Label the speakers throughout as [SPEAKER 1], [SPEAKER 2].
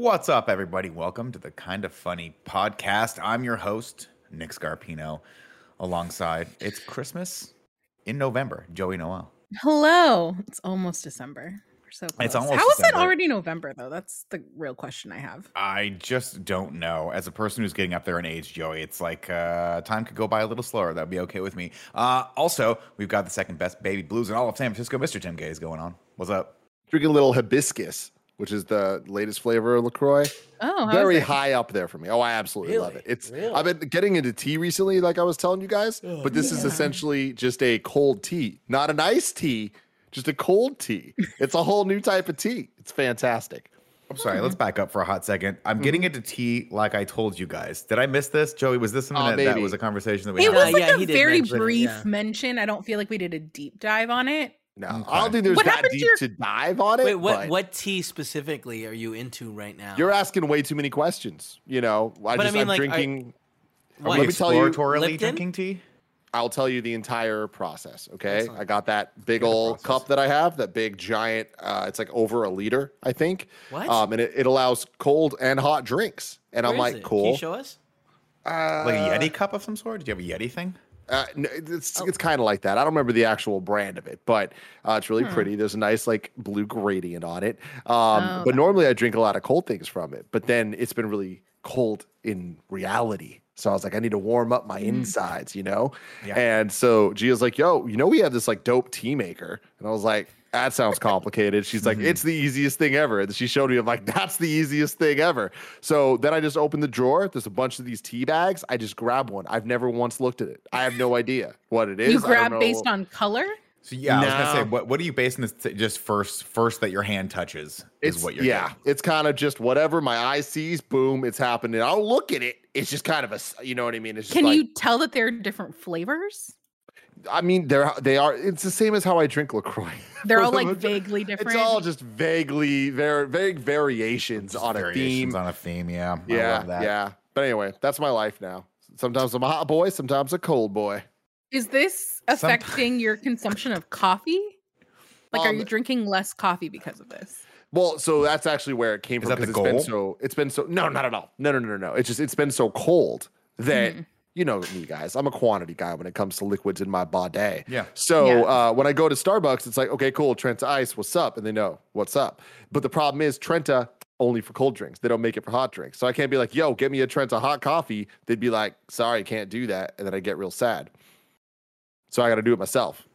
[SPEAKER 1] What's up, everybody? Welcome to the Kinda Funny podcast. I'm your host, Nick Scarpino. Alongside, it's Christmas in November. Joey Noel.
[SPEAKER 2] Hello. It's almost December. We're so close.
[SPEAKER 1] It's almost
[SPEAKER 2] How is it already November though? That's the real question I have.
[SPEAKER 1] I just don't know. As a person who's getting up there in age, Joey, it's like uh, time could go by a little slower. That'd be okay with me. Uh, also, we've got the second best baby blues in all of San Francisco, Mr. Tim Gettys going on. What's up?
[SPEAKER 3] drinking a little hibiscus, which is the latest flavor of LaCroix.
[SPEAKER 2] Oh,
[SPEAKER 3] Very high up there for me. Oh, I absolutely love it. It's
[SPEAKER 4] Really?
[SPEAKER 3] I've been getting into tea recently, like I was telling you guys,
[SPEAKER 4] Oh,
[SPEAKER 3] but this is essentially just a cold tea, not an iced tea, just a cold tea. it's a whole new type of tea. It's fantastic.
[SPEAKER 1] I'm sorry, let's back up for a hot second. I'm getting into tea like I told you guys. Did I miss this? Joey, was this something
[SPEAKER 3] Oh,
[SPEAKER 1] that, that was a conversation that we
[SPEAKER 2] It
[SPEAKER 1] had?
[SPEAKER 2] was
[SPEAKER 4] Uh,
[SPEAKER 2] like
[SPEAKER 4] yeah,
[SPEAKER 2] a
[SPEAKER 4] he did
[SPEAKER 2] very
[SPEAKER 4] mention it,
[SPEAKER 2] brief
[SPEAKER 4] yeah.
[SPEAKER 2] mention. I don't feel like we did a deep dive on it.
[SPEAKER 3] No,
[SPEAKER 1] Okay.
[SPEAKER 3] I don't think there's
[SPEAKER 2] What
[SPEAKER 3] that
[SPEAKER 2] happened to
[SPEAKER 3] deep
[SPEAKER 2] your-
[SPEAKER 3] to dive on it.
[SPEAKER 4] Wait, what
[SPEAKER 3] but
[SPEAKER 4] what tea specifically are you into right now?
[SPEAKER 3] You're asking way too many questions. You know, I
[SPEAKER 4] But I
[SPEAKER 3] just
[SPEAKER 4] mean,
[SPEAKER 3] I'm
[SPEAKER 4] like, I-
[SPEAKER 3] drinking.
[SPEAKER 4] What?
[SPEAKER 3] Let me tell you-
[SPEAKER 1] Exploratorily
[SPEAKER 4] Lipton?
[SPEAKER 1] drinking tea?
[SPEAKER 3] I'll tell you the entire process. Okay,
[SPEAKER 4] Excellent.
[SPEAKER 3] I got that big old
[SPEAKER 1] process.
[SPEAKER 3] cup that I have, that big giant. Uh, it's like over a liter, I think.
[SPEAKER 4] What?
[SPEAKER 3] Um, and it, it allows cold and hot drinks. And
[SPEAKER 4] Where
[SPEAKER 3] I'm like,
[SPEAKER 4] it? Can
[SPEAKER 3] cool.
[SPEAKER 4] you show us?
[SPEAKER 3] uh,
[SPEAKER 1] Like a Yeti cup of some sort? Did you have a Yeti thing?
[SPEAKER 3] Uh, it's
[SPEAKER 4] Oh.
[SPEAKER 3] it's kind of like that. I don't remember the actual brand of it, but uh, it's really
[SPEAKER 2] Hmm.
[SPEAKER 3] pretty. There's a nice like blue gradient on it. Um,
[SPEAKER 2] Oh,
[SPEAKER 3] but
[SPEAKER 2] okay.
[SPEAKER 3] normally I drink a lot of cold things from it. But then it's been really cold in reality. So I was like, I need to warm up my insides, you know.
[SPEAKER 1] Yeah.
[SPEAKER 3] And so Gia's like, Yo, you know, we have this like dope tea maker, and I was like. That sounds complicated. She's like,
[SPEAKER 1] Mhm.
[SPEAKER 3] it's the easiest thing ever. And she showed me, I'm like, that's the easiest thing ever. So then I just opened the drawer. There's a bunch of these tea bags. I just grab one. I've never once looked at it. I have no idea what it is.
[SPEAKER 2] you
[SPEAKER 3] I don't
[SPEAKER 2] grab
[SPEAKER 3] know.
[SPEAKER 2] based on color?
[SPEAKER 1] So yeah, I was gonna say, what what are you basing this t- just first first that your hand touches is
[SPEAKER 3] It's
[SPEAKER 1] what you're
[SPEAKER 3] yeah.
[SPEAKER 1] getting?
[SPEAKER 3] It's kind of just whatever my eye sees. Boom, it's happening. I'll look at it. It's just kind of a you know what I mean? It's just
[SPEAKER 2] Can
[SPEAKER 3] like,
[SPEAKER 2] you tell that they're different flavors?
[SPEAKER 3] I mean, they're they are. It's the same as how I drink LaCroix.
[SPEAKER 2] They're all like vaguely different.
[SPEAKER 3] It's all just vaguely very vague variations
[SPEAKER 1] Just
[SPEAKER 3] on a
[SPEAKER 1] variations
[SPEAKER 3] theme.
[SPEAKER 1] on a theme. Yeah, I
[SPEAKER 3] yeah,
[SPEAKER 1] love that.
[SPEAKER 3] yeah. But anyway, that's my life now. Sometimes I'm a hot boy. Sometimes a cold boy.
[SPEAKER 2] Is this
[SPEAKER 1] Some-
[SPEAKER 2] affecting your consumption of coffee? Like, are
[SPEAKER 3] Um,
[SPEAKER 2] you drinking less coffee because of this?
[SPEAKER 3] Well, so that's actually where it came
[SPEAKER 1] Is
[SPEAKER 3] from
[SPEAKER 1] that the
[SPEAKER 3] because it's been so it's been so no, not at all. No, no, no, no, no. It's just it's been so cold that
[SPEAKER 2] Mhm.
[SPEAKER 3] You know me, guys. I'm a quantity guy when it comes to liquids in my body.
[SPEAKER 1] Yeah.
[SPEAKER 3] So
[SPEAKER 2] Yeah.
[SPEAKER 3] uh, when I go to Starbucks, it's like, okay, cool, Trenta Ice, what's up? And they know what's up. But the problem is Trenta only for cold drinks. They don't make it for hot drinks. So I can't be like, yo, get me a Trenta hot coffee. They'd be like, sorry, can't do that. And then I get real sad. So I got to do it myself.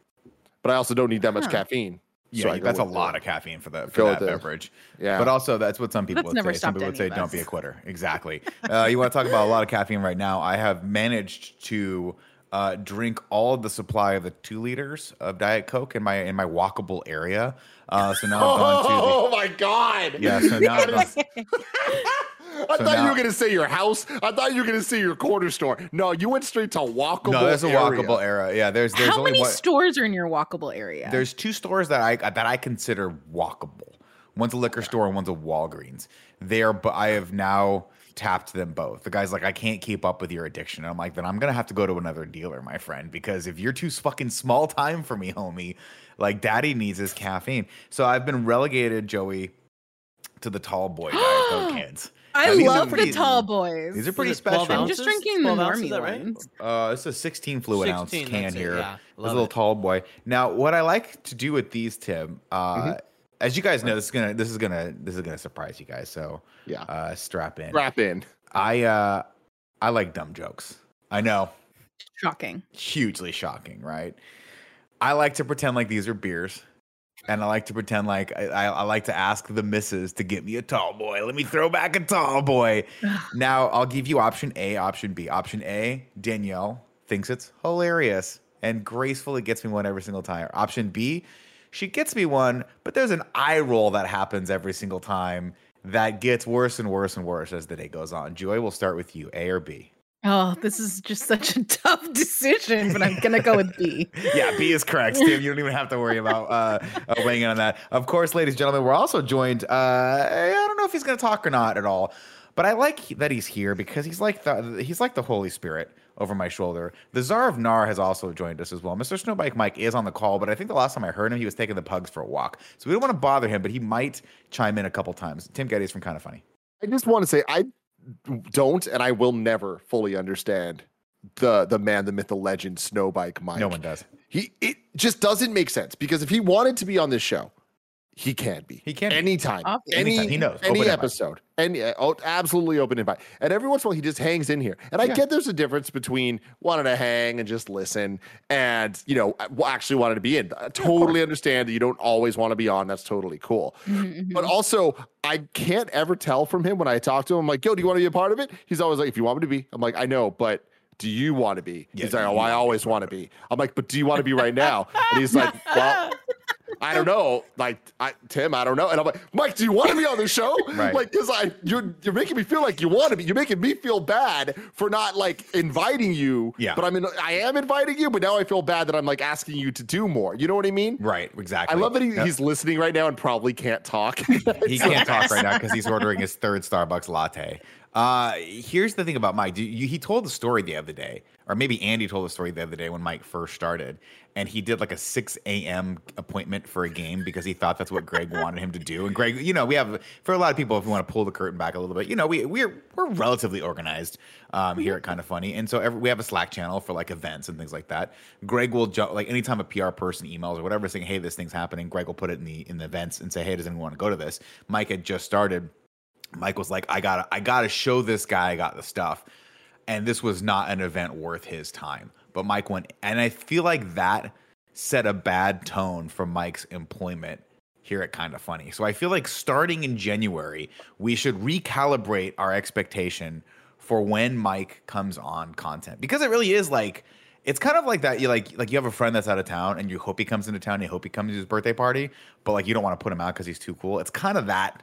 [SPEAKER 3] But I also don't need that much
[SPEAKER 2] Huh.
[SPEAKER 3] caffeine.
[SPEAKER 1] Yeah,
[SPEAKER 3] So I
[SPEAKER 1] that's a lot
[SPEAKER 3] the-
[SPEAKER 1] of caffeine for the for that beverage.
[SPEAKER 3] Yeah.
[SPEAKER 1] But also, that's what some people
[SPEAKER 2] That's
[SPEAKER 1] would
[SPEAKER 2] never
[SPEAKER 1] say. Some
[SPEAKER 2] stopped
[SPEAKER 1] people would say, "Don't be a quitter." Exactly. Uh, you want to talk about a lot of caffeine right now? I have managed to uh, drink all of the supply of the two liters of Diet Coke in my in my walkable area. Uh, so now I've gone to
[SPEAKER 3] Oh my god!
[SPEAKER 1] the yeah. So now I've gone,
[SPEAKER 3] I
[SPEAKER 1] So
[SPEAKER 3] thought
[SPEAKER 1] now-
[SPEAKER 3] you were gonna say your house. I thought you were gonna say your corner store. No, you went straight to walkable.
[SPEAKER 1] no, there's a
[SPEAKER 3] area.
[SPEAKER 1] walkable area. Yeah, there's there's
[SPEAKER 2] How
[SPEAKER 1] only
[SPEAKER 2] many
[SPEAKER 1] one.
[SPEAKER 2] stores are in your walkable area?
[SPEAKER 1] There's two stores that I that I consider walkable. One's a liquor store and one's a Walgreens. They're but I have now tapped them both. The guy's like, I can't keep up with your addiction. And I'm like, then I'm gonna have to go to another dealer, my friend, because if you're too fucking small time for me, homie, like daddy needs his caffeine. So I've been relegated, Joey, to the tall boy diet Coke cans.
[SPEAKER 2] I
[SPEAKER 1] Now, these are
[SPEAKER 2] love
[SPEAKER 1] pretty-
[SPEAKER 2] the tall boys.
[SPEAKER 1] These are pretty
[SPEAKER 4] it 12
[SPEAKER 1] special.
[SPEAKER 2] I'm just drinking the
[SPEAKER 4] 12 ounces,
[SPEAKER 2] normie
[SPEAKER 4] is right?
[SPEAKER 2] ones.
[SPEAKER 1] Uh, it's a 16 fluid
[SPEAKER 4] 16,
[SPEAKER 1] ounce can
[SPEAKER 4] that's it,
[SPEAKER 1] here.
[SPEAKER 4] yeah.
[SPEAKER 1] It's a
[SPEAKER 4] Love
[SPEAKER 1] little tall boy. Now, what I like to do with these, Tim, uh,
[SPEAKER 3] Mm-hmm.
[SPEAKER 1] As you guys know, this is gonna this is gonna this is gonna surprise you guys. So
[SPEAKER 3] Yeah.
[SPEAKER 1] uh, strap in.
[SPEAKER 3] Wrap in.
[SPEAKER 1] I uh, I like dumb jokes. I know,
[SPEAKER 2] Shocking.
[SPEAKER 1] hugely shocking, right? I like to pretend like these are beers. And I like to pretend like I, I, I like to ask the missus to get me a tall boy. Let me throw back a tall boy. now I'll give you option A, option B. Option A, Danielle thinks it's hilarious and gracefully gets me one every single time. Option B, she gets me one, but there's an eye roll that happens every single time that gets worse and worse and worse as the day goes on. Joy, we'll start with you. A or B?
[SPEAKER 2] Oh, this is just such a tough decision, but I'm gonna go with B.
[SPEAKER 1] yeah, B is correct, Steve. You don't even have to worry about uh, uh, weighing in on that. Of course, ladies and gentlemen, we're also joined. Uh, I don't know if he's going to talk or not at all, but I like that he's here because he's like the he's like the Holy Spirit over my shoulder. The Czar of Nar has also joined us as well. Mr. Snowbike Mike is on the call, but I think the last time I heard him, he was taking the pugs for a walk. So we don't want to bother him, but he might chime in a couple times. Tim Gettys from Kinda Funny.
[SPEAKER 3] I just want to say I don't and I will never fully understand the the man, the myth, the legend, Snowbike Mike.
[SPEAKER 1] No one does.
[SPEAKER 3] He it just doesn't make sense because if he wanted to be on this show, he can be.
[SPEAKER 1] He can be.
[SPEAKER 3] anytime,
[SPEAKER 2] Obviously.
[SPEAKER 3] any
[SPEAKER 1] Anytime. He knows.
[SPEAKER 3] any
[SPEAKER 1] Open invite.
[SPEAKER 3] episode, any oh, absolutely open invite. And every once in a while, he just hangs in here. And I
[SPEAKER 1] Yeah.
[SPEAKER 3] get there's a difference between wanting to hang and just listen, and you know actually wanting to be in. I totally understand that you don't always want to be on. That's totally cool.
[SPEAKER 2] Mhm,
[SPEAKER 3] But
[SPEAKER 2] mhm.
[SPEAKER 3] also, I can't ever tell from him when I talk to him. I'm like, yo, do you want to be a part of it? He's always like, if you want me to be. I'm like, I know, but do you want to be?
[SPEAKER 1] Yeah,
[SPEAKER 3] he's like, oh, I always want to be. I'm like, but do you want to be right now? And he's like, well, I don't know. Like, I, Tim, I don't know. And I'm like, Mike, do you want to be on the show?
[SPEAKER 1] Right.
[SPEAKER 3] Like, because I, you're, you're making me feel like you want to be. You're making me feel bad for not like inviting you.
[SPEAKER 1] Yeah.
[SPEAKER 3] But I mean, I am inviting you, but now I feel bad that I'm like asking you to do more. You know what I mean?
[SPEAKER 1] Right, exactly.
[SPEAKER 3] I love that he,
[SPEAKER 1] Yep.
[SPEAKER 3] he's listening right now and probably can't talk.
[SPEAKER 1] he can't talk right now because he's ordering his third Starbucks latte. Uh, here's the thing about Mike. Do you, he told the story the other day, or maybe Andy told the story the other day when Mike first started, and he did like a 6 a.m. appointment for a game because he thought that's what Greg wanted him to do. And Greg, you know, we have for a lot of people, if we want to pull the curtain back a little bit, you know, we we're we're relatively organized um, here at Kinda Funny, and so every, we have a Slack channel for like events and things like that. Greg will ju- like anytime a PR person emails or whatever saying, "Hey, this thing's happening," Greg will put it in the in the events and say, "Hey, does anyone want to go to this?" Mike had just started. Mike was like, I gotta, I gotta show this guy I got the stuff. And this was not an event worth his time. But Mike went, and I feel like that set a bad tone for Mike's employment here at Kinda Funny. So I feel like starting in January, we should recalibrate our expectation for when Mike comes on content because it really is like it's kind of like that you like like you have a friend that's out of town and you hope he comes into town you hope he comes to his birthday party but like you don't want to put him out because he's too cool it's kind of that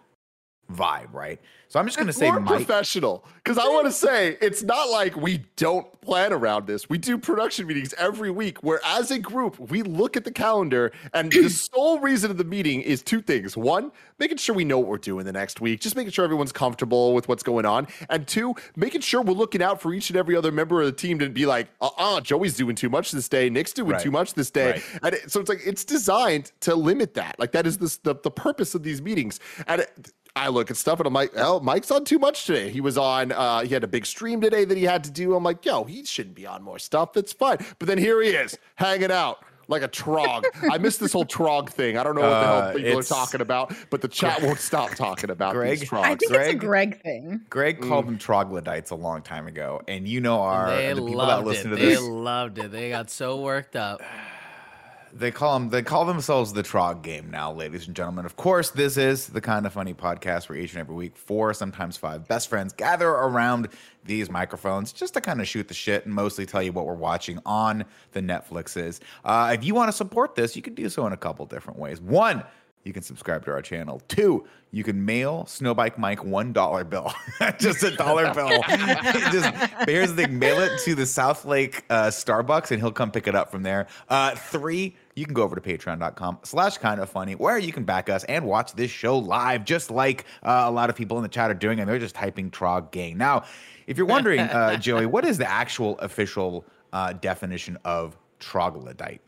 [SPEAKER 1] vibe right so i'm just gonna say
[SPEAKER 3] more
[SPEAKER 1] mike
[SPEAKER 3] professional because I want to say it's not like we don't plan around this. We do production meetings every week where, as a group, we look at the calendar, and the sole reason of the meeting is two things: one, making sure we know what we're doing the next week, just making sure everyone's comfortable with what's going on, and two, making sure we're looking out for each and every other member of the team to be like, uh, uh Joey's doing too much this day, Nick's doing
[SPEAKER 1] Right.
[SPEAKER 3] too much this day,
[SPEAKER 1] Right.
[SPEAKER 3] and it, so it's like it's designed to limit that. Like that is this, the the purpose of these meetings, and. It, I look at stuff and I'm like, oh, Mike's on too much today. He was on, uh, he had a big stream today that he had to do. I'm like, yo, he shouldn't be on more stuff. That's fine. But then here he is hanging out like a trog. I miss this whole trog thing. I don't know what the
[SPEAKER 1] Uh,
[SPEAKER 3] hell people are talking about, but the chat won't stop talking about
[SPEAKER 1] Greg,
[SPEAKER 3] these
[SPEAKER 2] I
[SPEAKER 3] trogs.
[SPEAKER 2] think it's a
[SPEAKER 1] Greg-
[SPEAKER 2] Greg thing.
[SPEAKER 1] greg called them troglodytes a long time ago and you know our
[SPEAKER 4] they
[SPEAKER 1] the people that listen
[SPEAKER 4] it.
[SPEAKER 1] to
[SPEAKER 4] They
[SPEAKER 1] this
[SPEAKER 4] loved it. They got so worked up.
[SPEAKER 1] They call them. They call themselves the Trog Gang now, ladies and gentlemen. Of course, this is the kinda funny podcast where each and every week, four, sometimes five best friends gather around these microphones just to kind of shoot the shit and mostly tell you what we're watching on the Netflixes. Uh, if you want to support this, you can do so in a couple different ways. One, you can subscribe to our channel. Two, you can mail Snowbike Mike one dollar bill, just a dollar bill. just here's the thing: mail it to the South Lake uh, Starbucks, and he'll come pick it up from there. Uh, three, you can go over to Patreon.com/slash Kinda Funny, where you can back us and watch this show live, just like uh, a lot of people in the chat are doing, and they're just typing Trog Gang. Now, if you're wondering, uh, Joey, what is the actual official uh, definition of troglodyte?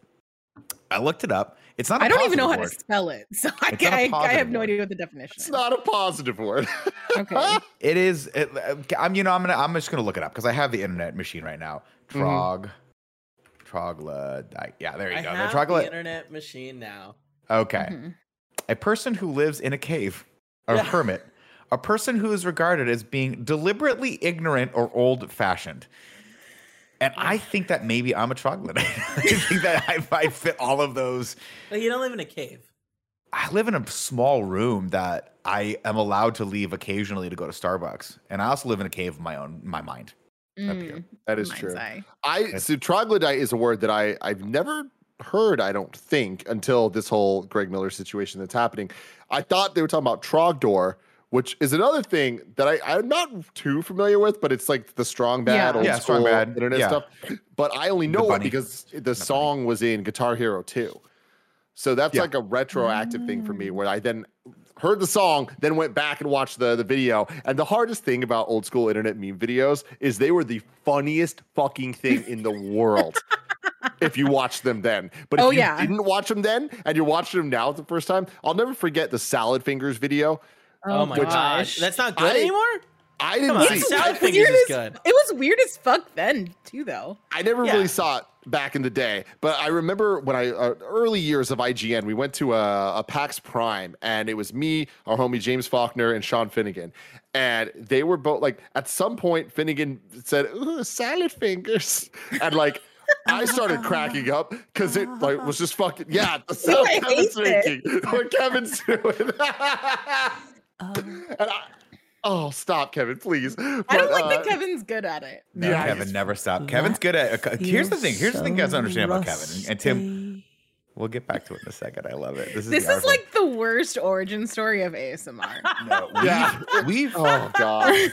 [SPEAKER 1] I looked it up. It's not. I
[SPEAKER 2] I don't even know how to spell it, so I,
[SPEAKER 1] It's not a
[SPEAKER 2] I, I have no
[SPEAKER 1] word.
[SPEAKER 2] idea what the definition is.
[SPEAKER 3] It's
[SPEAKER 2] is.
[SPEAKER 3] not a positive word.
[SPEAKER 2] Okay.
[SPEAKER 1] It is. It, I'm. You know. I'm gonna. I'm just gonna look it up because I have the internet machine right now. Trog. Troglodyte. Yeah, there you
[SPEAKER 4] I
[SPEAKER 1] go. The
[SPEAKER 4] have the internet machine now.
[SPEAKER 1] Okay.
[SPEAKER 2] Mhm.
[SPEAKER 1] A person who lives in a cave, a
[SPEAKER 4] Yeah.
[SPEAKER 1] hermit, a person who is regarded as being deliberately ignorant or old fashioned. And I think that maybe I'm a troglodyte. I think that I, I fit all of those.
[SPEAKER 4] But you don't live in a cave.
[SPEAKER 1] I live in a small room that I am allowed to leave occasionally to go to Starbucks. And I also live in a cave of my own, my mind. Up here.
[SPEAKER 2] Mm,
[SPEAKER 3] that is
[SPEAKER 2] mind's
[SPEAKER 3] true.
[SPEAKER 2] eye.
[SPEAKER 3] I so troglodyte is a word that I I've never heard. I don't think until this whole Greg Miller situation that's happening. I thought they were talking about Trogdor, which is another thing that I I'm not too familiar with, but it's like the strong bad
[SPEAKER 2] Yeah.
[SPEAKER 3] old
[SPEAKER 1] Yeah, Strong
[SPEAKER 3] school
[SPEAKER 1] Bad,
[SPEAKER 3] internet
[SPEAKER 1] yeah.
[SPEAKER 3] stuff. But I only know it because the song was in Guitar Hero 2. So that's
[SPEAKER 1] Yeah.
[SPEAKER 3] like a retroactive thing for me mm. where I then heard the song, then went back and watched the, the video. And the hardest thing about old school internet meme videos is they were the funniest fucking thing in the world. if you watched them then. But if
[SPEAKER 2] Oh,
[SPEAKER 3] you
[SPEAKER 2] yeah.
[SPEAKER 3] didn't watch them then and you're watching them now the first time, I'll never forget the salad fingers video.
[SPEAKER 4] Oh, my
[SPEAKER 2] gosh.
[SPEAKER 4] gosh. That's not good
[SPEAKER 3] I-
[SPEAKER 4] anymore?
[SPEAKER 3] I didn't
[SPEAKER 4] Come on,
[SPEAKER 3] see.
[SPEAKER 4] it's
[SPEAKER 3] I,
[SPEAKER 4] Salad
[SPEAKER 2] It's
[SPEAKER 4] Fingers
[SPEAKER 2] weird
[SPEAKER 4] is
[SPEAKER 2] as-
[SPEAKER 4] good.
[SPEAKER 2] It was weird as fuck then too, though.
[SPEAKER 3] I never
[SPEAKER 4] Yeah.
[SPEAKER 3] really saw it back in the day, but I remember when I uh, early years of IGN, we went to a, a PAX Prime, and it was me, our homie James Faulkner, and Sean Finnegan, and they were both like at some point Finnegan said Ooh, salad fingers, and like. I started cracking up because it like was just fucking yeah. The sound
[SPEAKER 2] I
[SPEAKER 3] Kevin's
[SPEAKER 2] it.
[SPEAKER 3] making, what Kevin's doing. and I, oh, stop, Kevin, please.
[SPEAKER 2] I don't like
[SPEAKER 3] uh,
[SPEAKER 2] that Kevin's good at it.
[SPEAKER 1] No,
[SPEAKER 3] Yeah,
[SPEAKER 1] Kevin never stopped. Kevin's good at. uh, here's the thing. Here's the thing, you guys don't understand about Kevin and, and Tim. We'll get back to it in a second. I love it. This is
[SPEAKER 2] This
[SPEAKER 1] the
[SPEAKER 2] is like the worst origin story of ASMR.
[SPEAKER 1] No, we've,
[SPEAKER 3] Yeah.
[SPEAKER 1] we've
[SPEAKER 3] Oh God.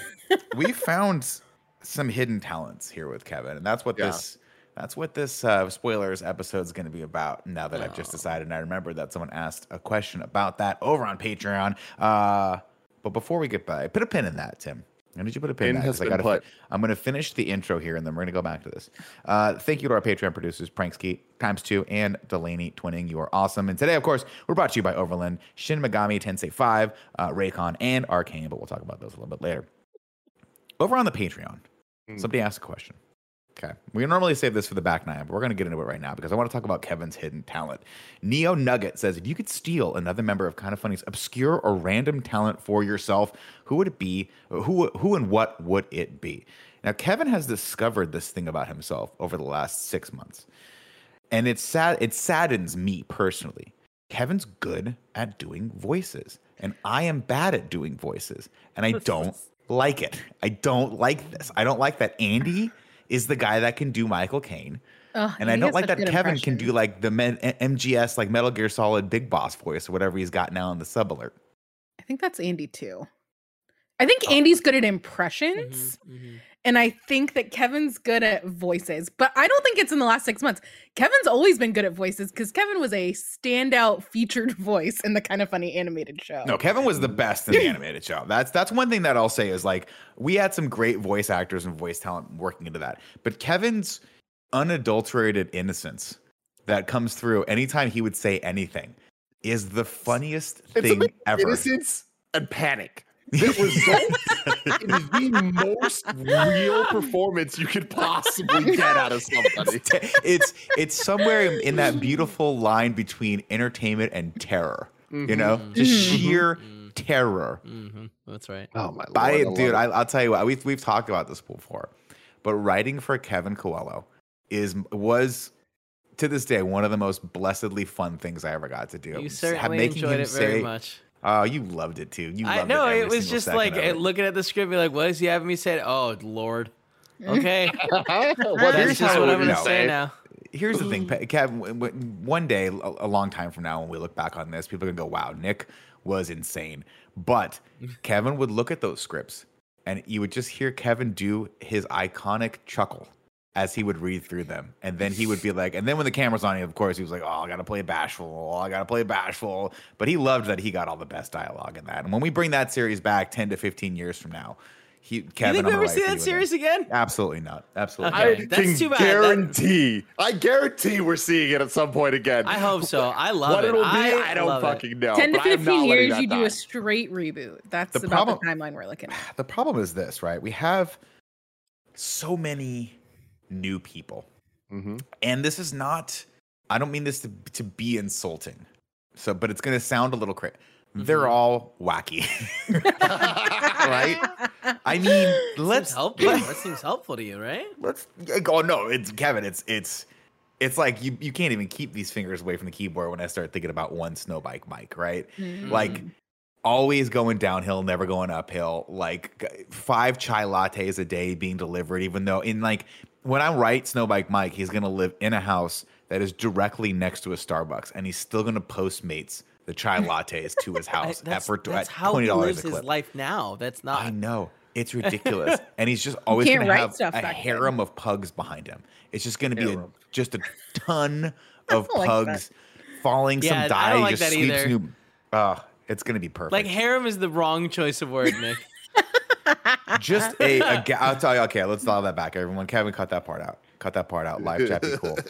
[SPEAKER 1] we found some hidden talents here with Kevin, and that's what
[SPEAKER 3] Yeah.
[SPEAKER 1] this that's what this uh, spoilers episode is going to be about. Now that I've just decided, and I remember that someone asked a question about that over on Patreon. Uh, but before we get by, put a pin in that, Tim. When did you put a pin, in that?
[SPEAKER 3] has
[SPEAKER 1] I
[SPEAKER 3] been
[SPEAKER 1] gotta. I'm going to finish the intro here, and then we're going to go back to this. Uh, thank you to our Patreon producers, Pranksky times two and Delaney Twining. You are awesome. And today, of course, we're brought to you by Overland, Shin Megami Tensei 5, uh, Raycon, and Arcane. But we'll talk about those a little bit later. Over on the Patreon,
[SPEAKER 3] Hmm.
[SPEAKER 1] somebody asked a question. Okay. We normally save this for the back nine, but we're going to get into it right now because I want to talk about Kevin's hidden talent. Neo Nugget says if you could steal another member of Kinda Funny's obscure or random talent for yourself, who would it be? Who, who and what would it be? Now, Kevin has discovered this thing about himself over the last six months. And it's sad, it saddens me personally. Kevin's good at doing voices, and I am bad at doing voices, and I don't like it. I don't like this. I don't like that Andy is the guy that can do Michael Caine.
[SPEAKER 2] Ugh,
[SPEAKER 1] And I don't like that
[SPEAKER 2] good
[SPEAKER 1] Kevin can do like the Men- MGS, like Metal Gear Solid Big Boss voice or whatever he's got now in the sub alert.
[SPEAKER 2] I think that's Andy too. I think Andy's good at impressions,
[SPEAKER 4] Mhm.
[SPEAKER 2] And I think that Kevin's good at voices. But I don't think it's in the last six months. Kevin's always been good at voices because Kevin was a standout featured voice in the kinda funny animated show.
[SPEAKER 1] No, Kevin was the best in the animated show. That's that's one thing that I'll say is like we had some great voice actors and voice talent working into that. But Kevin's unadulterated innocence that comes through anytime he would say anything is the funniest
[SPEAKER 3] It's
[SPEAKER 1] thing ever.
[SPEAKER 3] Innocence and panic. The result is the most real performance you could possibly get out of somebody.
[SPEAKER 1] it's it's somewhere in, in that beautiful line between entertainment and terror. You know, just
[SPEAKER 2] Mhm.
[SPEAKER 1] sheer terror.
[SPEAKER 4] Mhm. That's right.
[SPEAKER 3] Oh my lord,
[SPEAKER 1] I,
[SPEAKER 3] love
[SPEAKER 1] dude. I, I'll tell you what. We've we've talked about this before, but writing for Kevin Coelho is was to this day one of the most blessedly fun things I ever got to do.
[SPEAKER 4] You
[SPEAKER 1] S-
[SPEAKER 4] certainly
[SPEAKER 1] making
[SPEAKER 4] enjoyed
[SPEAKER 1] him
[SPEAKER 4] it very
[SPEAKER 1] say-
[SPEAKER 4] much.
[SPEAKER 1] Oh, you loved it too. You
[SPEAKER 4] I
[SPEAKER 1] loved
[SPEAKER 4] know
[SPEAKER 1] it.
[SPEAKER 4] it, was just like
[SPEAKER 1] it.
[SPEAKER 4] looking at the script, be like, "What is he having me say?" Oh, Lord. Okay,
[SPEAKER 3] well,
[SPEAKER 4] that's
[SPEAKER 3] here's
[SPEAKER 4] just what I'm gonna
[SPEAKER 3] go.
[SPEAKER 4] say now.
[SPEAKER 1] Here's the thing, Pe- Kev. w- w- One day, a a long time from now, when we look back on this, people are gonna go, "Wow, Nick was insane." But Kevin would look at those scripts, and you would just hear Kevin do his iconic chuckle as he would read through them, and then he would be like, and then when the camera's on him, of course, he was like, "Oh, I gotta play bashful. Oh, I gotta play bashful." But he loved that he got all the best dialogue in that. And when we bring that series back ten to fifteen years from now, he
[SPEAKER 4] You
[SPEAKER 1] Kevin,
[SPEAKER 4] think we
[SPEAKER 1] I'm
[SPEAKER 4] ever
[SPEAKER 1] gonna
[SPEAKER 4] see that series
[SPEAKER 1] again.
[SPEAKER 4] again?
[SPEAKER 1] Absolutely not. Absolutely.
[SPEAKER 4] Okay.
[SPEAKER 1] not.
[SPEAKER 3] I
[SPEAKER 4] That's
[SPEAKER 3] can
[SPEAKER 4] too bad. That-
[SPEAKER 3] guarantee. I guarantee we're seeing it at some point again.
[SPEAKER 4] I hope so. I love
[SPEAKER 3] what
[SPEAKER 4] it.
[SPEAKER 3] it'll be,
[SPEAKER 4] I,
[SPEAKER 3] I, don't
[SPEAKER 4] love it.
[SPEAKER 3] fucking know.
[SPEAKER 2] 10 to
[SPEAKER 3] but I am
[SPEAKER 2] 15 years,
[SPEAKER 3] that
[SPEAKER 2] you do
[SPEAKER 3] die.
[SPEAKER 2] a straight reboot. That's
[SPEAKER 1] The
[SPEAKER 2] about
[SPEAKER 1] problem-
[SPEAKER 2] the timeline we're looking at.
[SPEAKER 1] the problem is this, right? We have so many new people.
[SPEAKER 3] Mhm.
[SPEAKER 1] And this is not I don't mean this to, to be insulting. So but it's going to sound a little crazy. They're all wacky. right? I mean, let's
[SPEAKER 4] helpful. that seems helpful to you, right?
[SPEAKER 1] let's oh no, it's Kevin, it's it's it's like you you can't even keep these fingers away from the keyboard when I start thinking about one snowbike Mike, right?
[SPEAKER 2] Mm.
[SPEAKER 1] like always going downhill, never going uphill. Like five chai lattes a day being delivered, even though in like when I write Snowbike Mike, he's gonna live in a house that is directly next to a Starbucks, and he's still gonna postmates the chai lattes to his house at,
[SPEAKER 4] that's
[SPEAKER 1] for
[SPEAKER 4] that's
[SPEAKER 1] at
[SPEAKER 4] how
[SPEAKER 1] twenty
[SPEAKER 4] he lives his life now. That's not.
[SPEAKER 1] I know. It's ridiculous. and he's just always going to have a
[SPEAKER 2] back then.
[SPEAKER 1] harem of pugs behind him. It's just going to be a, just a ton of
[SPEAKER 2] don't like
[SPEAKER 1] pugs falling
[SPEAKER 4] Yeah, I
[SPEAKER 1] some die.
[SPEAKER 4] don't like
[SPEAKER 1] just
[SPEAKER 4] that
[SPEAKER 1] sweeps
[SPEAKER 4] either.
[SPEAKER 1] new. Oh, it's going to be perfect.
[SPEAKER 4] Like harem is the wrong choice of word, Nick.
[SPEAKER 1] Just a, a ga- I'll tell you. Okay, let's dial that back, everyone. Kevin, cut that part out. Cut that part out. Live chat be cool.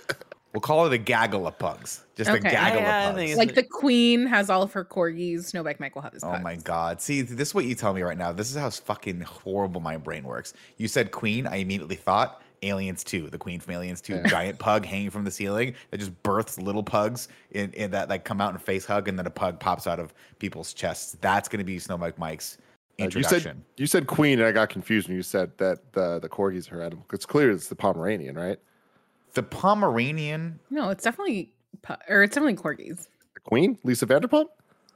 [SPEAKER 1] We'll call it a gaggle of pugs. Just a
[SPEAKER 2] Okay.
[SPEAKER 1] gaggle
[SPEAKER 4] Yeah, I
[SPEAKER 1] of
[SPEAKER 4] think
[SPEAKER 1] pugs.
[SPEAKER 4] it's-
[SPEAKER 2] Like the queen has all of her corgis, Snowbike Mike will have his
[SPEAKER 1] Oh my
[SPEAKER 2] pugs.
[SPEAKER 1] god. See, this is what you tell me right now. This is how fucking horrible my brain works. You said queen, I immediately thought Aliens 2, the queen from Aliens 2, giant pug hanging from the ceiling that just births little pugs in, in that like come out and face hug and then a pug pops out of people's chests. That's gonna be Snow Mike Mike's
[SPEAKER 3] Uh, you said you said queen, and I got confused when you said that the the corgi's her animal. It's clear it's the Pomeranian, right?
[SPEAKER 1] the Pomeranian.
[SPEAKER 2] No, it's definitely or it's definitely corgis.
[SPEAKER 3] The queen, Lisa Vanderpump.